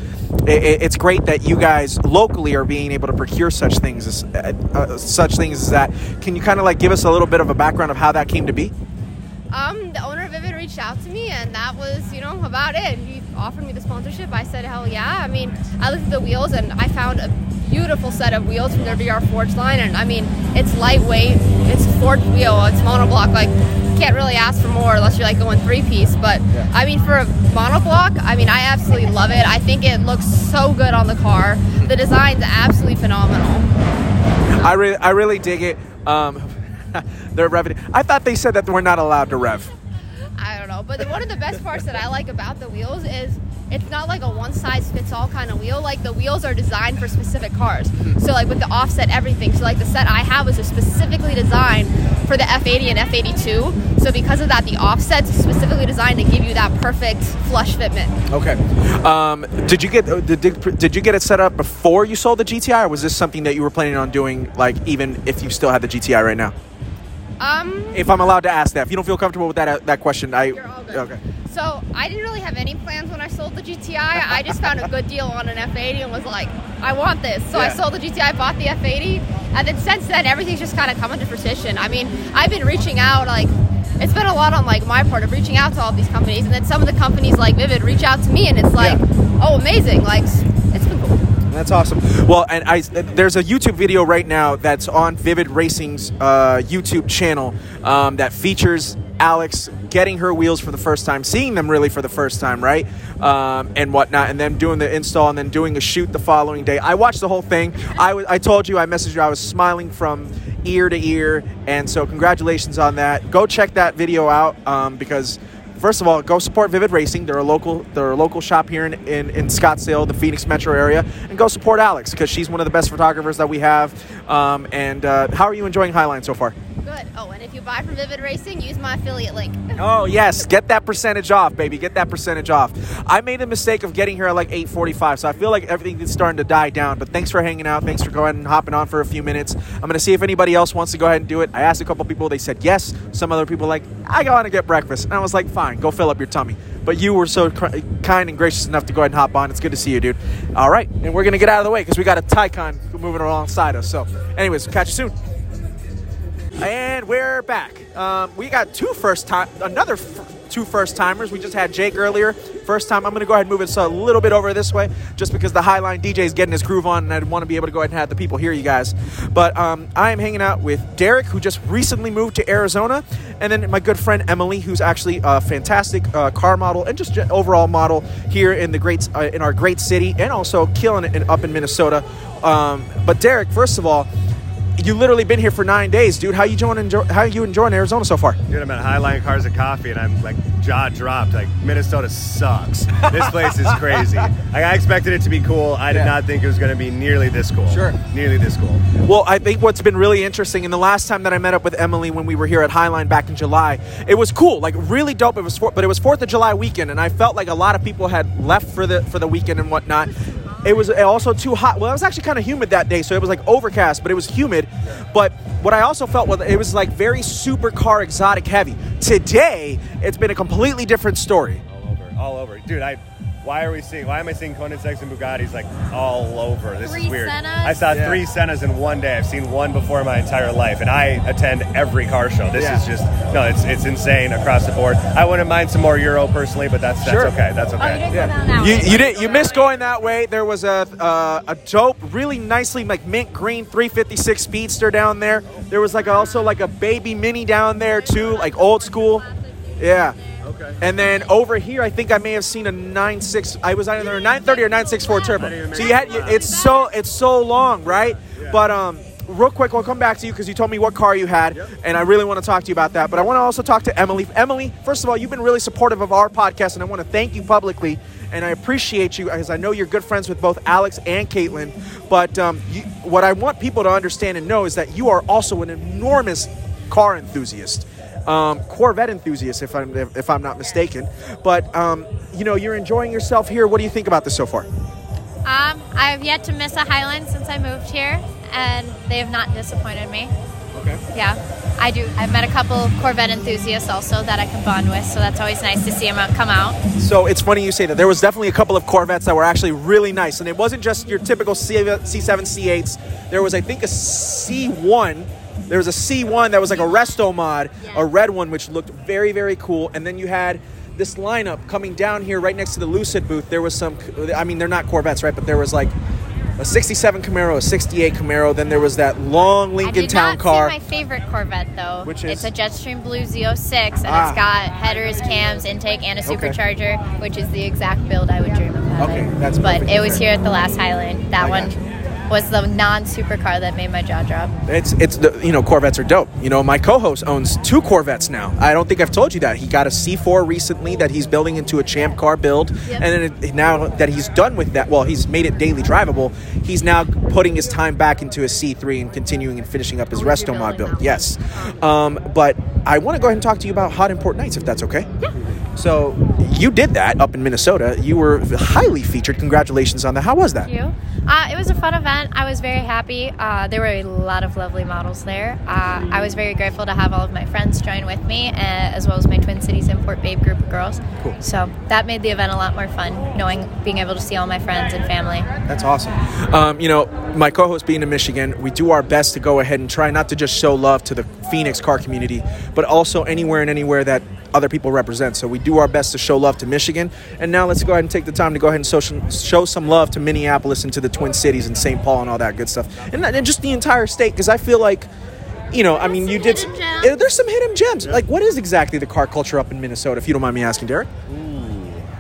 it, it's great that you guys locally are being able to procure such things as uh, uh, such things as that. Can you kind of like give us a little bit of a background of how that came to be? Um, the reached out to me, and that was, you know, about it. He offered me the sponsorship. I said, hell yeah. I mean, I looked at the wheels, and I found a beautiful set of wheels from their VR Forge line, and I mean, it's lightweight, it's forged wheel, it's monoblock. Like, can't really ask for more unless you're like going three piece. But I mean, for a monoblock, I mean, I absolutely love it. I think it looks so good on the car. The design's absolutely phenomenal. I really, I really dig it. Um, [laughs] they're revving. I thought they said that we're not allowed to rev. But one of the best parts that I like about the wheels is it's not like a one size fits all kind of wheel. Like the wheels are designed for specific cars. So like with the offset everything. So like the set I have is specifically designed for the F80 and F82. So because of that, the offset's specifically designed to give you that perfect flush fitment. Okay. Um, did you get did, did, did you get it set up before you sold the GTI, or was this something that you were planning on doing, like even if you still had the GTI right now? Um, If I'm allowed to ask that, if you don't feel comfortable with that uh, that question, I You're all good. okay. So I didn't really have any plans when I sold the GTI. I just found a good deal on an F80 and was like, I want this. So I sold the GTI, bought the F80, and then since then everything's just kind of come into fruition. I mean, I've been reaching out like. It's been a lot on like my part of reaching out to all these companies, and then some of the companies like Vivid reach out to me, and it's like, oh, amazing! Like, it's been cool. That's awesome. Well, and I there's a YouTube video right now that's on Vivid Racing's uh, YouTube channel um, that features Alex getting her wheels for the first time, seeing them really for the first time, right, um, and whatnot, and then doing the install and then doing a shoot the following day. I watched the whole thing. I I told you, I messaged you, I was smiling from ear to ear, and so congratulations on that. Go check that video out um, because. First of all, go support Vivid Racing. They're a local, they're a local shop here in, in, in Scottsdale, the Phoenix metro area, and go support Alex because she's one of the best photographers that we have. Um, and uh, how are you enjoying Highline so far? Good. Oh, and if you buy from Vivid Racing, use my affiliate link. [laughs] Oh yes, get that percentage off, baby. Get that percentage off. I made the mistake of getting here at like 8:45, so I feel like everything is starting to die down. But thanks for hanging out. Thanks for going and hopping on for a few minutes. I'm gonna see if anybody else wants to go ahead and do it. I asked a couple people, they said yes. Some other people like I to get breakfast, and I was like, fine, go fill up your tummy. But you were so cr- kind and gracious enough to go ahead and hop on. It's good to see you, dude. All right, and we're gonna get out of the way because we got a Taycan moving alongside us. So, anyways, catch you soon. And we're back. Um, we got two first time, another f- two first timers. We just had Jake earlier. First time. I'm going to go ahead and move it a little bit over this way, just because the Highline DJ is getting his groove on, and I want to be able to go ahead and have the people hear you guys. But um, I am hanging out with Derek, who just recently moved to Arizona, and then my good friend Emily, who's actually a fantastic uh, car model and just overall model here in the great uh, in our great city, and also killing it in, up in Minnesota. Um, but Derek, first of all you literally been here for nine days, dude. How you enjoying? Enjoy, how you enjoying Arizona so far? Dude, I'm at Highline Cars and Coffee, and I'm like jaw dropped. Like Minnesota sucks. this place is crazy. Like I expected it to be cool. I did Yeah. not think it was going to be nearly this cool. Sure. Nearly this cool. Well, I think what's been really interesting, and the last time that I met up with Emily when we were here at Highline back in July, it was cool, like really dope. It was, for, but it was Fourth of July weekend, and I felt like a lot of people had left for the for the weekend and whatnot. It was also too hot. Well, it was actually kind of humid that day, so it was like overcast, but it was humid. But what I also felt was it was like very supercar exotic heavy. Today, it's been a completely different story. all over, all over, dude. I. Why are we seeing? Why am I seeing Koenigsegg's and Bugattis like all over? This Three is weird. Sennas? I saw Yeah. three Sennas in one day. I've seen one before in my entire life, and I attend every car show. This Yeah. is just no, it's it's insane across the board. I wouldn't mind some more Euro personally, but that's that's Sure. okay. That's Oh, you okay. didn't go down that You, way. you did you missed going that way. There was a uh, a dope, really nicely like mint green 356 Speedster down there. There was like also like a baby mini down there too, like old school. Yeah. Okay. And then over here, I think I may have seen a 9.6. I was either a 930 or 964 turbo. So you had it's so it's so long, right? Yeah. But um, real quick, I'll come back to you because you told me what car you had, Yep. and I really want to talk to you about that. But I want to also talk to Emily. Emily, first of all, you've been really supportive of our podcast, and I want to thank you publicly. And I appreciate you because I know you're good friends with both Alex and Caitlin. But um, you, what I want people to understand and know is that you are also an enormous car enthusiast um, Corvette enthusiast, if I'm if, I'm not mistaken. But um, you know, you're enjoying yourself here. What do you think about this so far? Um, I've yet to miss a Highland since I moved here, and they have not disappointed me. Okay. Yeah, I do. I've met a couple Corvette enthusiasts also that I can bond with, so that's always nice to see them come out. So it's funny you say that. There was definitely a couple of Corvettes that were actually really nice, and it wasn't just your typical C- C7, C8s. There was, I think, a C1. There was a C1 that was like a resto mod, a red one, which looked very, very cool. And then you had this lineup coming down here right next to the Lucid booth. There was some, I mean, they're not Corvettes, right? But there was like a 67 Camaro, a 68 Camaro. Then there was that long Lincoln Town car. my favorite Corvette though. Which is? It's a Jetstream Blue Z06, and Ah. it's got headers, cams, intake, and a Okay. supercharger, which is the exact build I would dream of having. Okay, that's But it was here at the last Highland. That I one. Was the non-supercar that made my jaw drop. It's it's the you know Corvettes are dope. You know my co-host owns two Corvettes now. I don't think I've told you that he got a C4 recently that he's building into a Champ Car build, Yep. and then it, now that he's done with that, well, he's made it daily drivable. He's now putting his time back into a C3 and continuing and finishing up his Oh, Resto mod build. Yes, um, but I want to go ahead and talk to you about Hot Import Nights if that's okay. Yeah. So you did that up in Minnesota. You were highly featured. Congratulations on that. How was that? Thank you. Uh, it was a fun event. I was very happy. Uh, there were a lot of lovely models there. Uh, I was very grateful to have all of my friends join with me, uh, as well as my Twin Cities Import Babe group of girls. Cool. So that made the event a lot more fun, knowing being able to see all my friends and family. That's awesome. Um, you know, my co-host being in Michigan, we do our best to go ahead and try not to just show love to the Phoenix car community, but also anywhere and anywhere that other people represent. So we do our best to show love to Michigan. And now let's go ahead and take the time to go ahead and social, show some love to Minneapolis and to the Twin Cities and St. Paul and all that good stuff, and, and just the entire state because I feel like. You know, I mean, you did. There's some hidden gems. Like, what is exactly the car culture up in Minnesota, if you don't mind me asking, Derek?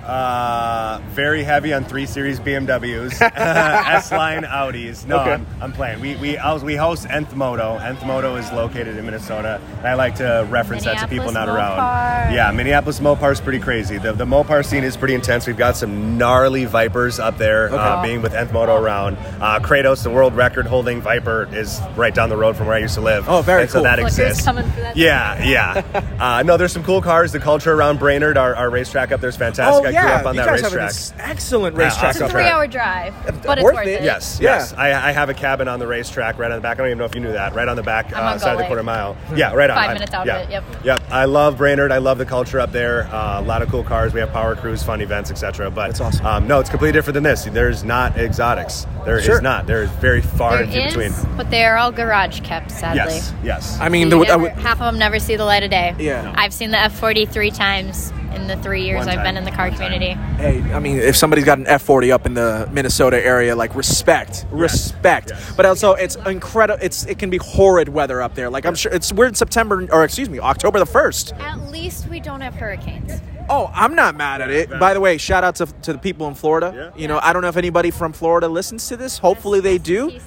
Uh, very heavy on three series BMWs, S [laughs] [laughs] line Audis. No, Okay. I'm, I'm playing. We we I was, we host Nth Moto. Nth Moto is located in Minnesota. And I like to reference that to people not Minneapolis around. Yeah, Minneapolis Mopar is pretty crazy. The the Mopar scene is pretty intense. We've got some gnarly Vipers up there. Uh, being with Nth Moto around, uh, Kratos, the world record holding Viper, is right down the road from where I used to live. Oh, very and so that Flicker's exists. coming for that. Yeah, yeah. [laughs] Uh, no, there's some cool cars. The culture around Brainerd, our, our racetrack up there is fantastic. I grew up on you that guys racetrack. have an ex- excellent Yeah, racetrack It's a three-hour drive, but it's Worth worth it. it. Yes, Yeah. yes. I, I have a cabin on the racetrack right on the back. I don't even know if you knew that. Right on the back uh, on side of the quarter mile. Yeah, right on. Five I- minutes out of it, yep. Yep. I love Brainerd. I love the culture up there. Uh, a lot of cool cars. We have power crews, fun events, etc. But it's awesome. Um, no, it's completely different than this. There's not exotics. There is Sure. not. There is very far There in between. but they are all garage kept, sadly. Yes, yes. I mean, You the, never- would- half of them never see the light of day. Yeah. No. I've seen the F40 three times in the three years I've been in the car community. Hey, I mean, if somebody's got an F40 up in the Minnesota area, like respect, respect. Yes. But also, it's incredible. It's it can be horrid weather up there. Like I'm sure it's we're in September or excuse me, October the first. At least we don't have hurricanes. Oh, I'm not mad at it. By the way, shout out to, to the people in Florida. Yeah. You know, I don't know if anybody from Florida listens to this. Hopefully they do.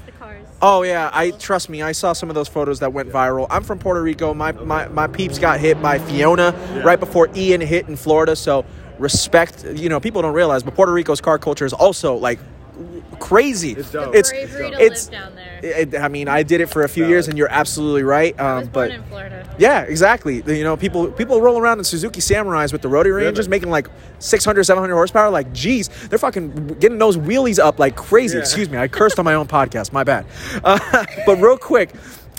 Peace the cars. Oh yeah, I trust me. I saw some of those photos that went viral. I'm from Puerto Rico. My my, my peeps got hit by Fiona right before Ian hit in Florida. So respect. You know, people don't realize, but Puerto Rico's car culture is also like crazy. It's dope. It's Bravery to it's. down there. It, I mean, I did it for a few years, and you're absolutely right. I Um, was but in Florida. yeah, exactly. You know, people people roll around in Suzuki Samurais with the rotary rangers, making like 600, 700 horsepower. Like, geez, they're fucking getting those wheelies up like crazy. Excuse me, I cursed on my own [laughs] podcast. My bad. Uh, [laughs] but real quick,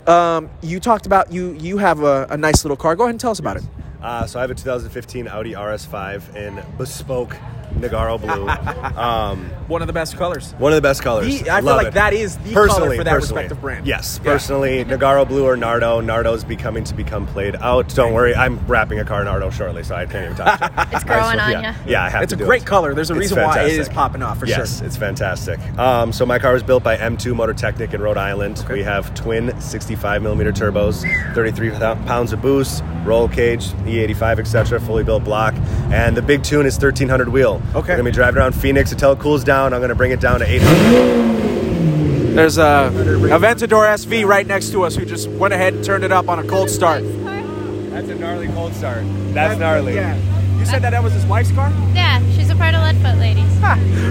um, you talked about you you have a, a nice little car. Go ahead and tell us about it. Uh, so I have a 2015 Audi RS5 in bespoke Nogaro blue. [laughs] Um, One of the best colors. one of the best colors. The- I feel like it. that is the color personally, for that personally. respective brand. Yes, Yeah. personally, Nogaro blue or Nardo. Nardo's becoming to become played out. Don't worry, I'm wrapping a car Nardo shortly, so I can't even talk. To it. [laughs] It's growing on yeah. ya. Yeah, I have It's to a great it. color. There's a It's reason why it is fantastic. popping off for yes, sure. it's fantastic. Um, so my car was built by M2 Motor Technic in Rhode Island. We have twin 65 millimeter turbos, 33 pounds of boost, roll cage, E85, etc. Fully built block, and the big tune is 1300 wheel. Okay. We're gonna be driving around Phoenix until it cools down. I'm gonna bring it down to 800. There's a Aventador SV right next to us who just went ahead and turned it up on a cold start. That's a gnarly cold start. That's gnarly. Yeah. You said that that was his wife's car? Yeah, she's a part of Leadfoot Ladies.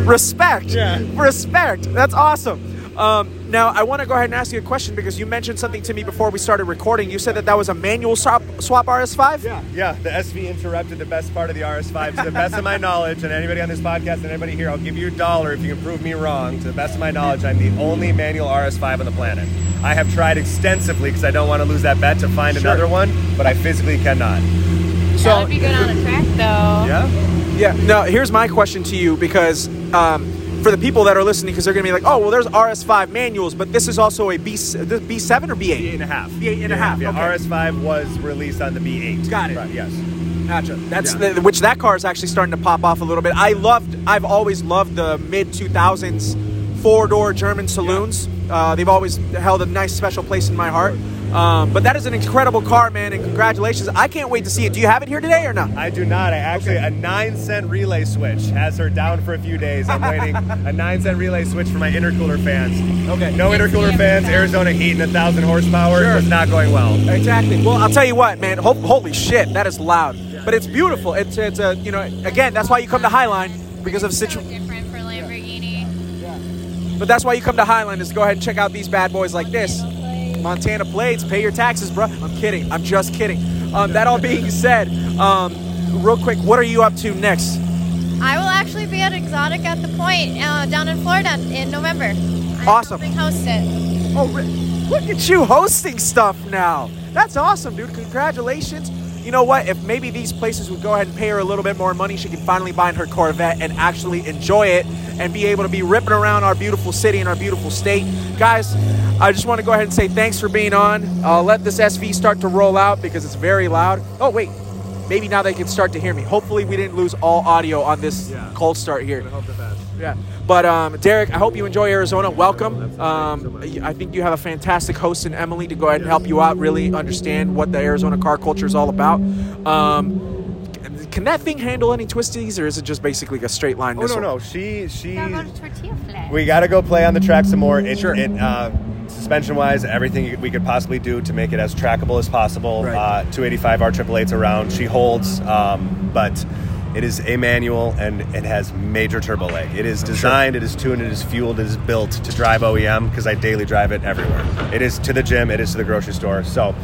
Respect. Yeah. Respect. That's awesome. Um, now, I want to go ahead and ask you a question because you mentioned something to me before we started recording. You said that that was a manual swap, swap RS5? Yeah, yeah. The SV interrupted the best part of the RS5. To the best of my [laughs] knowledge, and anybody on this podcast and anybody here, I'll give you a dollar if you can prove me wrong. To the best of my knowledge, I'm the only manual RS5 on the planet. I have tried extensively because I don't want to lose that bet to find another one, but I physically cannot. So, that would be good on a track, though. Yeah. Yeah. Now, here's my question to you because um, for the people that are listening, because they're going to be like, oh, well, there's RS5 manuals, but this is also a B, this B7 or B8? B8 and a half. B8 and a half, Yeah, okay. RS5 was released on the B8. Got it. Right, yes. Gotcha. That's Yeah. the, which that car is actually starting to pop off a little bit. I loved. I've always loved the mid two thousands four door German saloons. Uh, they've always held a nice special place in my heart. Um, but that is an incredible car, man, and congratulations! I can't wait to see it. Do you have it here today or not? I do not. I actually a nine cent relay switch has her down for a few days. I'm waiting [laughs] a nine cent relay switch for my intercooler fans. Okay. No intercooler fans. Arizona heat and a thousand horsepower. Sure. It's not going well. Exactly. Well, I'll tell you what, man. Ho- holy shit, that is loud, but it's beautiful. It's it's a you know again that's why you come to Highline because of So situ. different for Lamborghini. Yeah. But that's why you come to Highline is to go ahead and check out these bad boys like this. Montana plates, pay your taxes, bro. I'm kidding. I'm just kidding. Um, that all being said, um, real quick, what are you up to next? I will actually be at Exotic at the Point uh, down in Florida in November. I'm Awesome. host it. Oh, look at you hosting stuff now. That's awesome, dude. Congratulations. You know what? If maybe these places would go ahead and pay her a little bit more money, she can finally buy her Corvette and actually enjoy it and be able to be ripping around our beautiful city and our beautiful state. Guys, I just want to go ahead and say thanks for being on. I'll let this SV start to roll out because it's very loud. Oh, wait. Maybe now they can start to hear me. Hopefully, we didn't lose all audio on this Yeah. cold start here. Yeah. But um, Derek, I hope you enjoy Arizona. Welcome. Um, I think you have a fantastic host in Emily to go ahead and help you out, really understand what the Arizona car culture is all about. Um, can that thing handle any twisties, or is it just basically a straight line Oh missile? no no. She she. Gotta go to tortilla flat. We got to go play on the track some more. It, Sure. It, uh, suspension wise, everything we could possibly do to make it as trackable as possible. Right. Uh, 285 R888's around. She holds, um, but it is a manual and it has major turbo lag. It is designed, it is tuned, it is fueled, it is built to drive OEM because I daily drive it everywhere. It is to the gym, it is to the grocery store. So.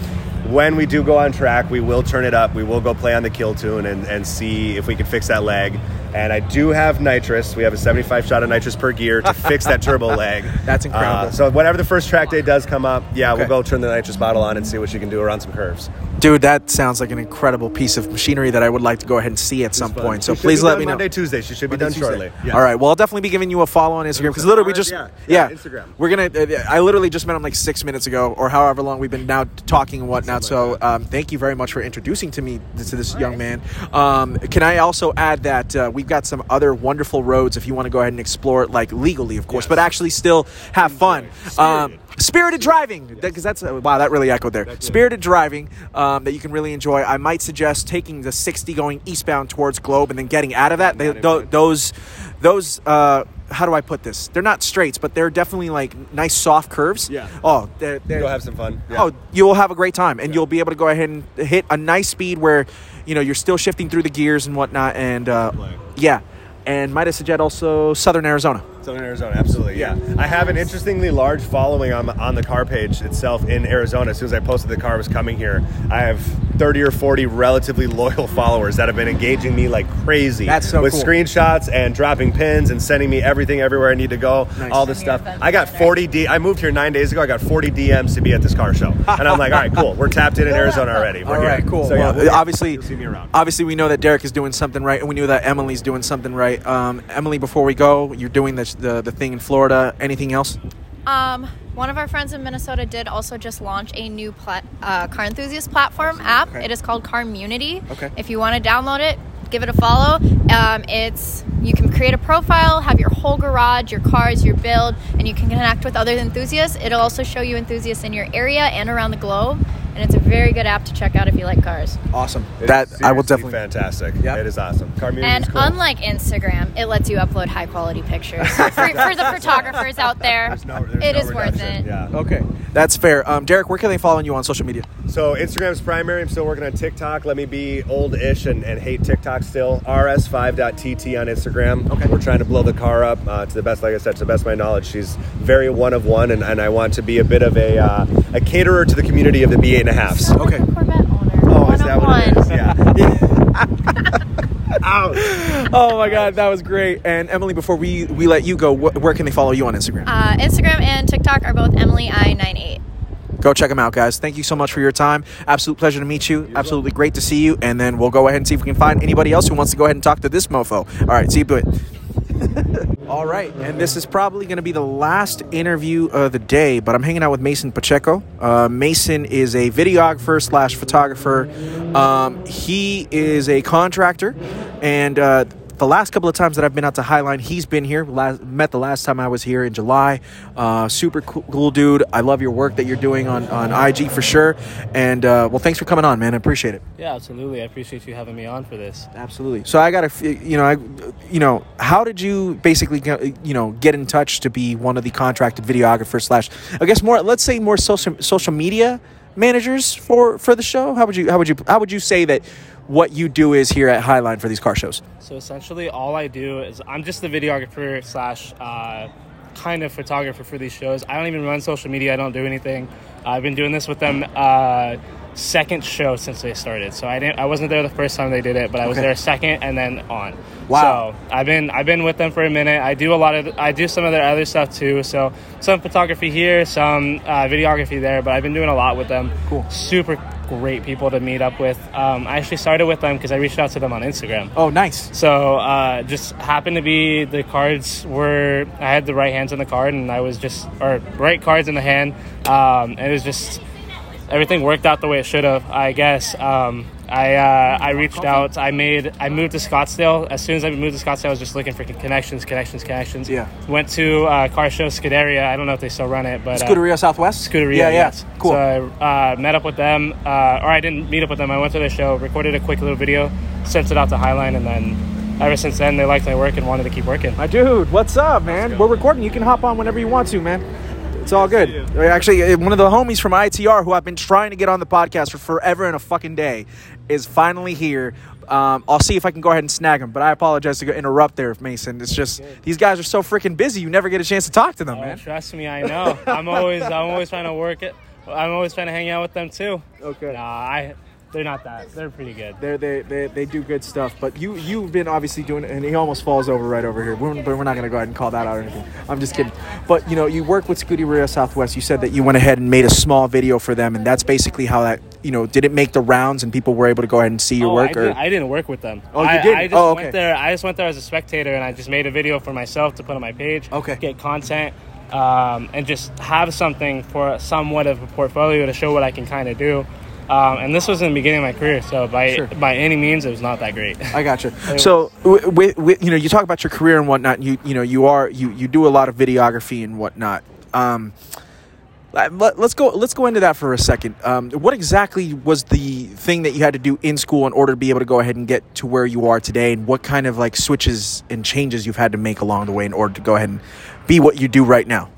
When we do go on track, we will turn it up. We will go play on the kill tune and, and see if we can fix that lag. And I do have nitrous. We have a 75 shot of nitrous per gear to fix that turbo [laughs] lag. That's incredible. Uh, so whenever the first track day does come up, yeah, Okay. we'll go turn the nitrous bottle on and see what you can do around some curves. Dude, that sounds like an incredible piece of machinery that I would like to go ahead and see at some point. So please let me know. Monday, Tuesday. She should be Monday, done Tuesday. shortly. Yeah. All right. Well, I'll definitely be giving you a follow on Instagram because literally we just Yeah, yeah, yeah, Instagram. We're gonna. Uh, I literally just met him like six minutes ago, or however long we've been now talking and whatnot. So um, thank you very much for introducing to me to this young man. Um, can I also add that uh, we've got some other wonderful roads if you want to go ahead and explore it, like legally, of course, but actually still have fun. Um, spirited driving, because that's uh, wow, that really echoed there. Spirited driving um, that you can really enjoy. I might suggest taking the 60 going eastbound towards Globe and then getting out of that. They, tho- those, those. Uh, how do I put this? They're not straights, but they're definitely like nice soft curves. Yeah. Oh, they're, they're, You'll have some fun. Yeah. Oh, you'll have a great time, and you'll be able to go ahead and hit a nice speed where, you know, you're still shifting through the gears and whatnot. And uh, yeah, and might I suggest also Southern Arizona. Southern Arizona, absolutely. Yeah, I have an interestingly large following on on the car page itself in Arizona. As soon as I posted the car was coming here, I have thirty or forty relatively loyal followers that have been engaging me like crazy. That's so with cool. screenshots and dropping pins and sending me everything everywhere I need to go. Nice. All this stuff. I got forty D. I moved here nine days ago. I got forty DMs to be at this car show, and I'm like, all right, cool. We're tapped in in Arizona already. We're All here. cool. So, yeah, Well, obviously, see me around. obviously, we know that Derek is doing something right, and we knew that Emily's doing something right. Um, Emily, before we go, you're doing the, the the thing in Florida. Anything else? Um, one of our friends in Minnesota did also just launch a new pla- uh, car enthusiast platform app. Okay. It is called Carmunity. Okay. If you want to download it, give it a follow. Um, it's you can create a profile, have your whole garage, your cars, your build, and you can connect with other enthusiasts. It'll also show you enthusiasts in your area and around the globe. And it's a very good app to check out if you like cars. Awesome. It that is I will definitely. fantastic. Yep. It is awesome. Carmunity And is cool. unlike Instagram, it lets you upload high quality pictures. [laughs] For, for the photographers out there, There's no- there's it no is worth it. Yeah. Okay, that's fair. Um, Derek, where can they follow you on social media? So Instagram's primary. I'm still working on TikTok. Let me be old-ish and, and hate TikTok still. rs5.tt on Instagram. Okay. We're trying to blow the car up uh, to the best, like I said, to the best of my knowledge. She's very one of one, and, and I want to be a bit of a uh, a caterer to the community of the B8 and a halves. So Okay. Corvette owner. Oh, one is that what it one. is? Yeah. [laughs] Ouch. Oh my God, that was great. And Emily, before we we let you go, wh- where can they follow you on Instagram? Uh, Instagram and TikTok are both Emily I98. Go check them out, guys. Thank you so much for your time. Absolute pleasure to meet you. Absolutely great to see you. And then we'll go ahead and see if we can find anybody else who wants to go ahead and talk to this mofo. All right, see you, but. All right, and this is probably going to be the last interview of the day, but I'm hanging out with Mason Pacheco. Uh, Mason is a videographer slash photographer. Um, he is a contractor, and uh, the last couple of times that I've been out to Highline, he's been here. Last, met the last time I was here in July. Uh, super cool, cool dude. I love your work that you're doing on, on IG for sure. And uh, well, thanks for coming on, man. I appreciate it. Yeah, absolutely. I appreciate you having me on for this. Absolutely. So I got to, you know, I, you know, how did you basically, you know, get in touch to be one of the contracted videographers slash, I guess more, let's say more social social media managers for for the show? How would you how would you how would you say that what you do is here at Highline for these car shows? So essentially, all I do is I'm just the videographer slash uh, kind of photographer for these shows. I don't even run social media. I don't do anything. I've been doing this with them uh, second show since they started. So I didn't. I wasn't there the first time they did it, but I was Okay. there second and then on. Wow. So I've been I've been with them for a minute. I do a lot of I do some of their other stuff too. So some photography here, some uh, videography there. But I've been doing a lot with them. Cool. Super great people to meet up with. Um, I actually started with them because I reached out to them on Instagram. Oh, nice. So uh, just happened to be the cards were I had the right hands on the card and I was just or right cards in the hand. Um, and it was just everything worked out the way it should have. I guess. Um, I uh, I reached out. I made I moved to Scottsdale. As soon as I moved to Scottsdale, I was just looking for connections, connections, connections. Yeah. Went to uh, car show Scuderia. I don't know if they still run it, but uh, Scuderia Southwest. Scuderia. Yeah, yeah. yes. Cool. So I uh, met up with them, uh, or I didn't meet up with them. I went to their show, recorded a quick little video, sent it out to Highline, and then ever since then they liked my work and wanted to keep working. My dude, what's up, man? We're recording. You can hop on whenever you want to, man. It's all good. Actually, uh, one of the homies from ITR who I've been trying to get on the podcast for forever and a fucking day is finally here. Um, I'll see if I can go ahead and snag him, but I apologize to go interrupt there, Mason. It's just these guys are so freaking busy. You never get a chance to talk to them, Oh, man. trust me, I know. I'm always I'm always trying to work it. I'm always trying to hang out with them too. Okay. Nah, I they're not that. They're pretty good. They're, they they they do good stuff, but you you've been obviously doing, and he almost falls over right over here. We're, but we're not gonna go ahead and call that out or anything. I'm just kidding. But you know, you work with Scuderia Southwest. You said that you went ahead and made a small video for them, and that's basically how that you know did it make the rounds and people were able to go ahead and see your oh, work. I, or did, I didn't work with them. Oh, you I, didn't? I just Oh, okay. went there. I just went there as a spectator, and I just made a video for myself to put on my page. Okay. Get content, um, and just have something for somewhat of a portfolio to show what I can kind of do. Um, and this was in the beginning of my career, so by Sure. by any means, it was not that great. I gotcha. [laughs] So, with, with you know, you talk about your career and whatnot. You you know, you are you you do a lot of videography and whatnot. Um, let, us go. Let's go into that for a second. Um, what exactly was the thing that you had to do in school in order to be able to go ahead and get to where you are today, and what kind of like switches and changes you've had to make along the way in order to go ahead and be what you do right now?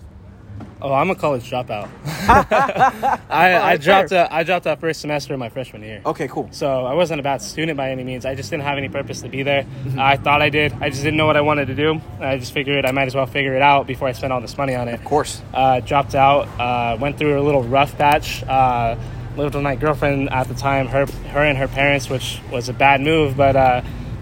Oh, I'm a college dropout. [laughs] I, I dropped out, I dropped out first semester of my freshman year. Okay, cool. So I wasn't a bad student by any means. I just didn't have any purpose to be there. I thought I did. I just didn't know what I wanted to do. I just figured I might as well figure it out before I spent all this money on it. Of course. Uh, dropped out. Uh, went through a little rough patch. Uh, lived with my girlfriend at the time. Her, her and her parents, which was a bad move, but.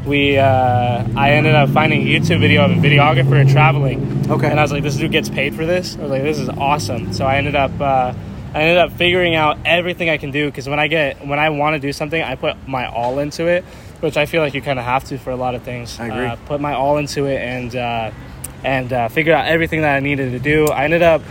We, uh, I ended up finding a YouTube video of a videographer traveling. Okay. And I was like, this dude gets paid for this. I was like, this is awesome. So I ended up, uh, I ended up figuring out everything I can do because when I get when I want to do something, I put my all into it, which I feel like you kind of have to for a lot of things. I agree. Uh, put my all into it and uh, and uh, figured out everything that I needed to do. I ended up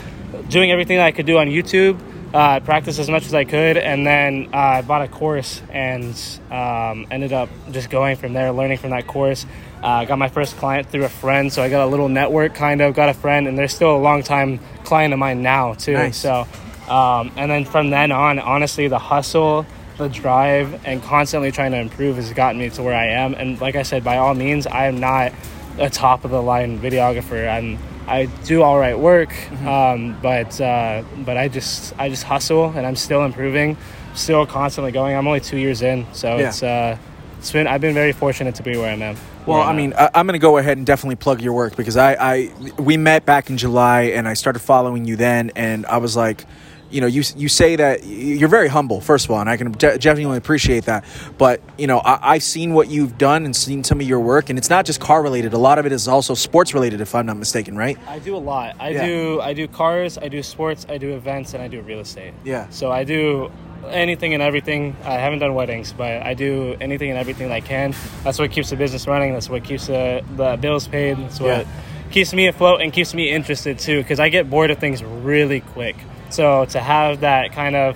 doing everything that I could do on YouTube. Uh, practiced as much as I could, and then uh, I bought a course and um, ended up just going from there, learning from that course. Uh, got my first client through a friend, so I got a little network kind of. Got a friend, and they're still a long time client of mine now too. Nice. So, um, and then from then on, honestly, the hustle, the drive, and constantly trying to improve has gotten me to where I am. And like I said, by all means, I am not a top of the line videographer. I'm I do all right work, Mm-hmm. um, but uh, but I just I just hustle, and I'm still improving, still constantly going. I'm only two years in, so Yeah. it's uh, it's been I've been very fortunate to be where I'm at. Well, I mean, I, I'm going to go ahead and definitely plug your work because I, I, we met back in July, and I started following you then, and I was like, you know, you you say that you're very humble, first of all, and I can de- genuinely appreciate that. But you know, I, I've seen what you've done and seen some of your work, and it's not just car related. A lot of it is also sports related, if I'm not mistaken, right? I do a lot. I Yeah. do I do cars, I do sports, I do events, and I do real estate. Yeah. So I do anything and everything. I haven't done weddings, but I do anything and everything that I can. That's what keeps the business running. That's what keeps the, the bills paid. That's what Yeah. keeps me afloat and keeps me interested too, because I get bored of things really quick. So to have that kind of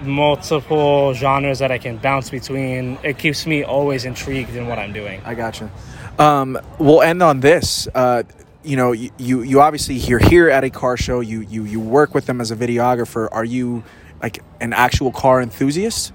multiple genres that I can bounce between, it keeps me always intrigued in what I'm doing. I gotcha. Um, we'll end on this. Uh, you know, you, you you obviously you're here at a car show. You you you work with them as a videographer. Are you like an actual car enthusiast?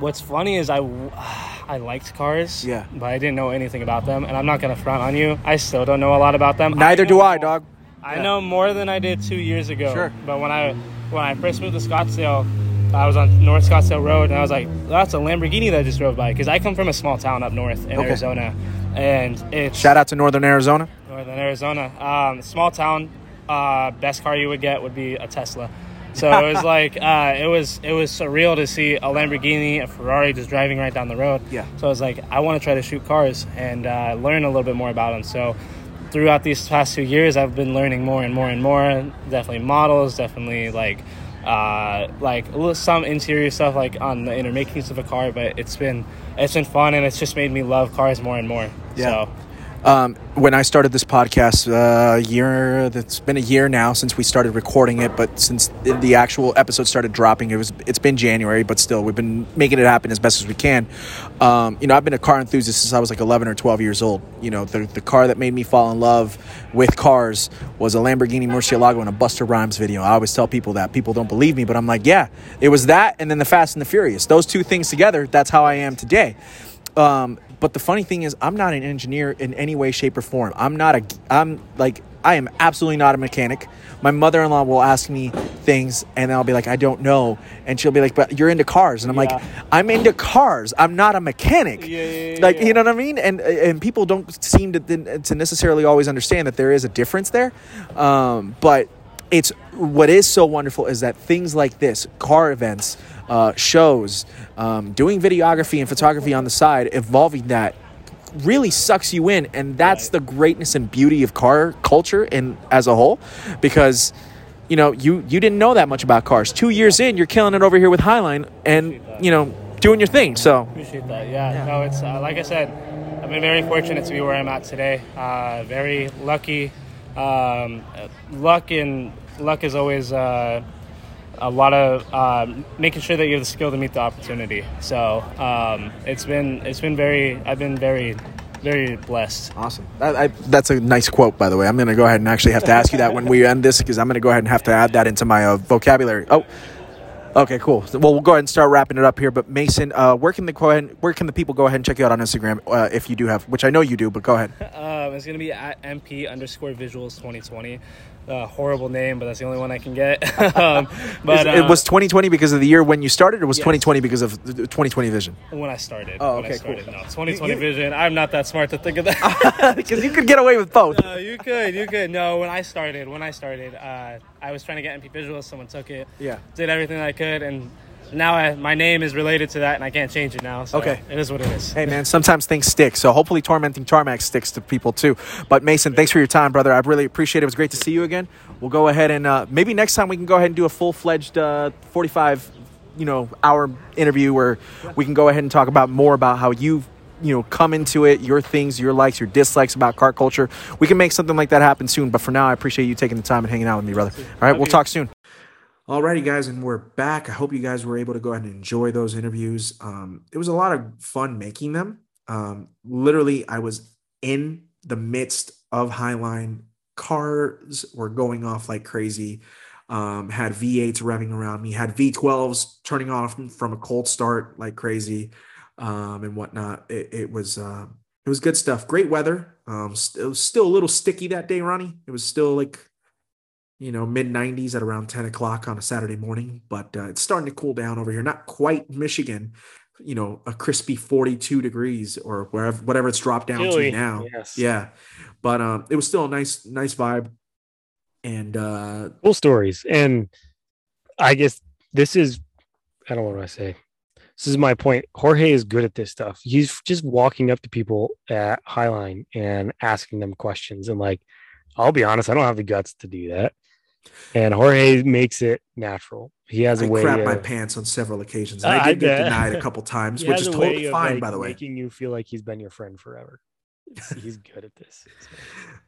What's funny is I, [sighs] I liked cars. Yeah. But I didn't know anything about them, and I'm not gonna front on you. I still don't know a lot about them. Neither know do I, dog. I Yeah. know more than I did two years ago. Sure. But when I when I first moved to Scottsdale, I was on North Scottsdale Road, and I was like, "That's a Lamborghini that just drove by." Because I come from a small town up north in Okay. Arizona, and it's Shout out to Northern Arizona. Northern Arizona. Um, small town. Uh, best car you would get would be a Tesla. So it was [laughs] like uh, it was it was surreal to see a Lamborghini, a Ferrari just driving right down the road. Yeah. So I was like, I want to try to shoot cars and uh, learn a little bit more about them. So throughout these past two years, I've been learning more and more and more. Definitely models, definitely like uh, like little, some interior stuff like on the inner makings of a car. But it's been it's been fun and it's just made me love cars more and more. Yeah. So Um, when I started this podcast, uh, a year it's been a year now since we started recording it, but since the actual episode started dropping, it was it's been January, but still we've been making it happen as best as we can. Um, you know, I've been a car enthusiast since I was like 11 or 12 years old. You know, the the car that made me fall in love with cars was a Lamborghini Murcielago in a Busta Rhymes video. I always tell people that people don't believe me, but I'm like, yeah, it was that, and then the Fast and the Furious. Those two things together, that's how I am today. Um, but the funny thing is, I'm not an engineer in any way, shape, or form. I'm not a. I'm like I am absolutely not a mechanic. My mother-in-law will ask me things, and I'll be like, I don't know, and she'll be like, But you're into cars, and I'm like, I'm into cars. I'm not a mechanic. Yeah, yeah, yeah, like yeah. you know what I mean? And and people don't seem to to necessarily always understand that there is a difference there. Um, but it's what is so wonderful is that things like this, car events, uh, shows, um, doing videography and photography on the side, evolving that really sucks you in and that's Right. the greatness and beauty of car culture and as a whole because you know you you didn't know that much about cars two years in you're killing it over here with highline and you know doing your thing so Appreciate that. Yeah. No, it's uh, like I said, I've been very fortunate to be where I'm at today. Uh, very lucky. Um, luck and luck is always uh, a lot of um, making sure that you have the skill to meet the opportunity. So um, it's been it's been very I've been very very blessed. Awesome. That, I, that's a nice quote, by the way. I'm going to go ahead and actually have to ask you that when we end this because I'm going to go ahead and have to add that into my uh, vocabulary. Oh, okay, cool. Well, we'll go ahead and start wrapping it up here. But Mason, uh, where can the go ahead, where can the people go ahead and check you out on Instagram uh, if you do have, which I know you do, but go ahead. [laughs] Um, it's gonna be at mp underscore visuals 2020. A horrible name, but that's the only one I can get. [laughs] um, But but it uh, was 2020 because of the year when you started, or was Yes. 2020 because of the 2020 vision? when I started. Oh, okay, started. cool. No, 2020 You- vision. I'm not that smart to think of that. [laughs] Because you could get away with both. [laughs] No, you could, you could. No, when I started, when I started, uh, I was trying to get MP Visuals. Someone took it. Yeah. Did everything I could, and now I, my name is related to that, and I can't change it now. So Okay. It is what it is. Hey man, sometimes things stick. So hopefully tormenting tarmac sticks to people too. But Mason, thanks for your time, brother. I really appreciate it. It was great to see you again. We'll go ahead and uh, maybe next time we can go ahead and do a full fledged uh, 45, you know, hour interview where we can go ahead and talk about more about how you've you know come into it, your things, your likes, your dislikes about car culture. We can make something like that happen soon. But for now, I appreciate you taking the time and hanging out with me, brother. All right, we'll talk soon. Alrighty, guys, and we're back. I hope you guys were able to go ahead and enjoy those interviews. Um, it was a lot of fun making them. Um, literally, I was in the midst of Highline. Cars were going off like crazy. Um, had V8s revving around me. Had V12s turning off from a cold start like crazy, um, and whatnot. It, it was uh, it was good stuff. Great weather. Um, it was still a little sticky that day, Ronnie. It was still like you know, mid 90s at around 10 o'clock on a Saturday morning, but uh, it's starting to cool down over here. Not quite Michigan, you know, a crispy 42 degrees or wherever, whatever it's dropped down Chilly, to now. yes. Yeah. But um, it was still a nice, nice vibe. And uh, Cool stories. And I guess this is, I don't know what I say. This is my point. Jorge is good at this stuff. He's just walking up to people at Highline and asking them questions. And like, I'll be honest, I don't have the guts to do that. And Jorge makes it natural. He has a I way crapped my of, pants on several occasions. And Uh, I did I get denied a couple times, which is totally fine, like, by the way. making you feel like he's been your friend forever. [laughs] He's good at this.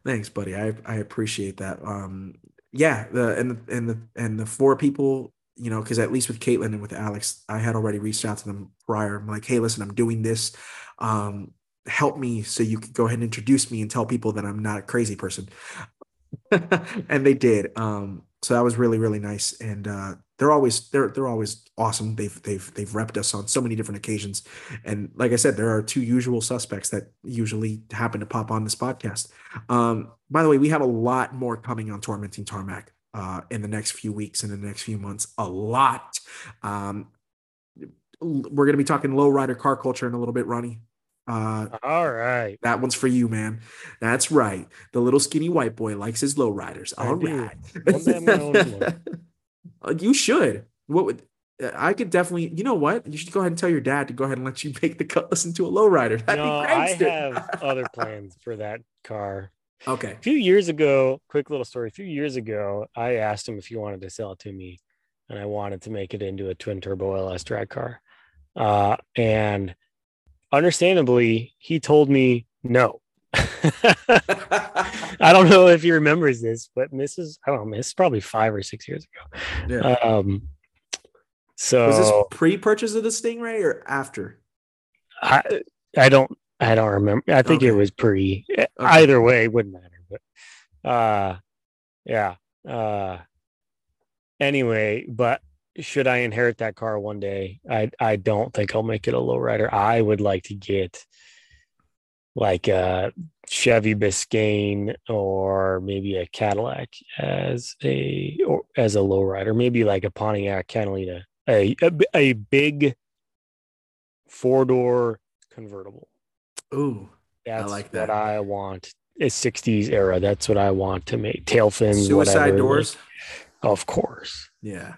Thanks, buddy. I I appreciate that. Um, yeah, the and the and the and the four people, you know, because at least with Caitlin and with Alex, I had already reached out to them prior. I'm like, hey, listen, I'm doing this. Um, help me so you could go ahead and introduce me and tell people that I'm not a crazy person. [laughs] and they did. Um, so that was really really nice. And uh, they're always they're they're always awesome. They've they've they've repped us on so many different occasions. And like I said, there are two usual suspects that usually happen to pop on this podcast. Um, by the way, we have a lot more coming on Tormenting Tarmac uh, in the next few weeks, in the next few months. A lot. Um, we're going to be talking low rider car culture in a little bit, Ronnie. Uh, All right. that one's for you, man. That's right. The little skinny white boy likes his low riders. I All right. One day own. [laughs] Uh, you should. What would I could definitely, you know what? You should go ahead and tell your dad to go ahead and let you [laughs] make the cut listen to a lowrider. That'd no, be I have other [laughs] plans for that car. okay. A few years ago, quick little story. A few years ago, I asked him if he wanted to sell it to me, and I wanted to make it into a twin turbo LS drag car. Uh, and understandably, he told me no. [laughs] [laughs] I don't know if he remembers this, but this is I don't know. This is probably five or six years ago. Yeah. Um, so Was this pre-purchase of the Stingray or after? I I don't I don't remember. I think it was pre. Either way, it wouldn't matter. But uh, yeah. Uh, anyway, but should I inherit that car one day? I I don't think I'll make it a lowrider. I would like to get like a Chevy Biscayne or maybe a Cadillac as a or as a lowrider. Maybe like a Pontiac Catalina, a a big four door convertible. Ooh, That's like what that. I want. A 60s era. That's what I want to make. Tail fins, suicide whatever. doors. like- of course. Yeah,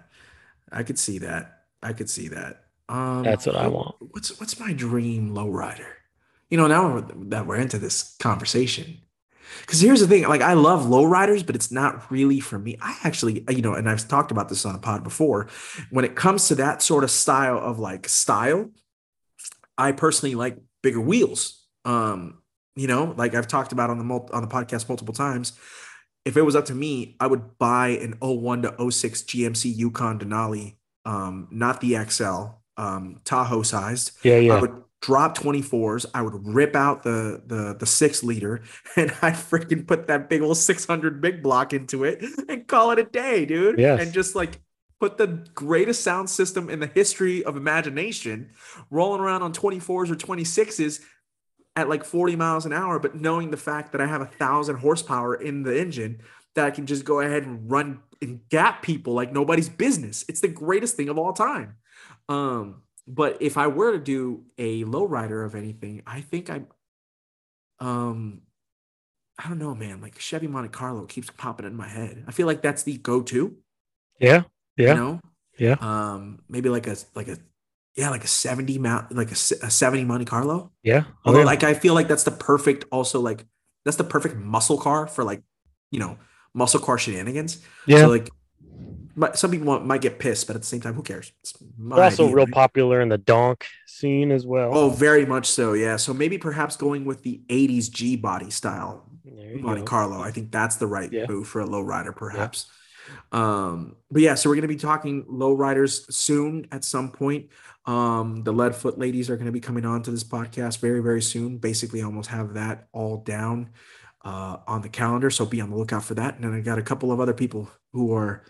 I could see that. I could see that. Um, That's what I want. What's what's my dream lowrider? You know, now that we're into this conversation, because here's the thing: like I love lowriders, but it's not really for me. I actually, you know, and I've talked about this on a pod before. When it comes to that sort of style of like style, I personally like bigger wheels. Um, you know, like I've talked about on the mul- on the podcast multiple times. If it was up to me, I would buy an 01 to 06 GMC Yukon Denali, um, not the XL, um, Tahoe sized. Yeah, yeah. I would drop 24s. I would rip out the the the six liter [laughs] and I freaking put that big old 600 big block into it and call it a day, dude. Yes. And just like put the greatest sound system in the history of imagination rolling around on 24s or 26s at like 40 miles an hour, but knowing the fact that I have a thousand horsepower in the engine that I can just go ahead and run and gap people like nobody's business. It's the greatest thing of all time. Um, but if I were to do a lowrider of anything, I think I, um, I don't know, man. Like Chevy Monte Carlo keeps popping in my head. I feel like that's the go-to. Yeah. Yeah. You know. Yeah. Um, maybe like a like a yeah, like a seventy mount, like a, a seventy Monte Carlo. Yeah. Although, Okay. like, I feel like that's the perfect, also like that's the perfect muscle car for like, you know, muscle car shenanigans. yeah. So like, some people might get pissed, but at the same time, who cares? It's They're also idea, real right? popular in the donk scene as well. Oh, very much so. Yeah. So maybe perhaps going with the '80s G body style Monte go. Carlo. I think that's the right Yeah. move for a low rider, perhaps. Um, but yeah, so we're gonna be talking low riders soon at some point. Um, the Leadfoot ladies are gonna be coming on to this podcast very, very soon. Basically, almost have that all down uh, on the calendar. So be on the lookout for that. And then I got a couple of other people who are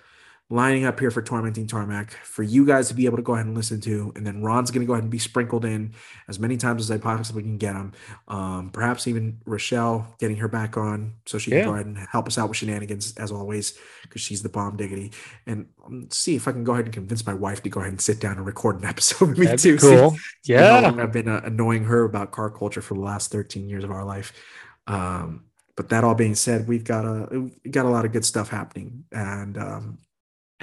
lining up here for Tormenting Tarmac for you guys to be able to go ahead and listen to. And then Ron's going to go ahead and be sprinkled in as many times as I possibly can get him. Um, perhaps even Rochelle getting her back on so she Yeah. can go ahead and help us out with shenanigans as always because she's the bomb diggity. And um, see if I can go ahead and convince my wife to go ahead and sit down and record an [laughs] episode with me That'd too. cool. see Yeah. long I've been uh, annoying her about car culture for the last 13 years of our life. Um, but that all being said, we've got a we got a lot of good stuff happening, and um,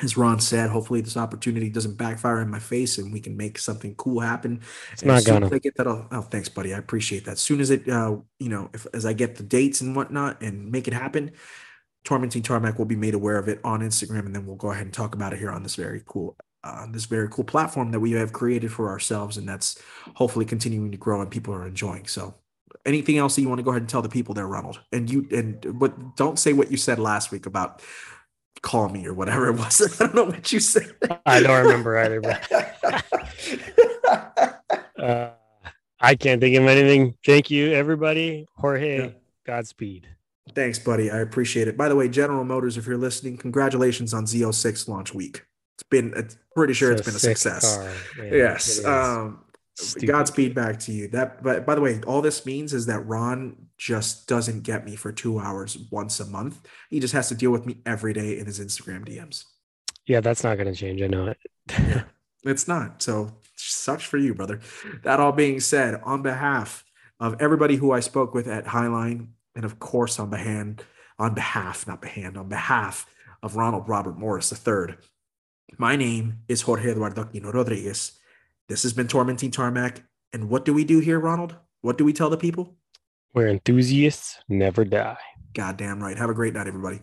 as Ron said, hopefully this opportunity doesn't backfire in my face, and we can make something cool happen. It's And not gonna. I get that, oh, oh, thanks, buddy. I appreciate that. As soon as it, uh, you know, if as I get the dates and whatnot and make it happen, Tormenting Tarmac will be made aware of it on Instagram, and then we'll go ahead and talk about it here on this very cool, uh, this very cool platform that we have created for ourselves, and that's hopefully continuing to grow and people are enjoying. So, anything else that you want to go ahead and tell the people there, Ronald? And you and but don't say what you said last week about call me or whatever it was. [laughs] I don't know what you said. I don't remember either, [laughs] Uh, I can't think of anything. Thank you, everybody. Jorge, Yeah. Godspeed. Thanks, buddy. I appreciate it. By the way, General Motors, if you're listening, congratulations on Z06 launch week. It's been, it's pretty sure it's been a success. car, man. Yes. Um, Godspeed back to you. That, but by the way, all this means is that Ron just doesn't get me for two hours once a month. He just has to deal with me every day in his Instagram DMs. yeah, that's not going to change. I know it. It's not. So sucks for you, brother. That all being said, on behalf of everybody who I spoke with at Highline, and of course on behalf, on behalf, not behand, on behalf of Ronald Robert Morris III, my name is Jorge Eduardo Aquino Rodriguez. This has been Tormenting Tarmac. And what do we do here, Ronald? What do we tell the people? Where enthusiasts never die. Goddamn right. Have a great night, everybody.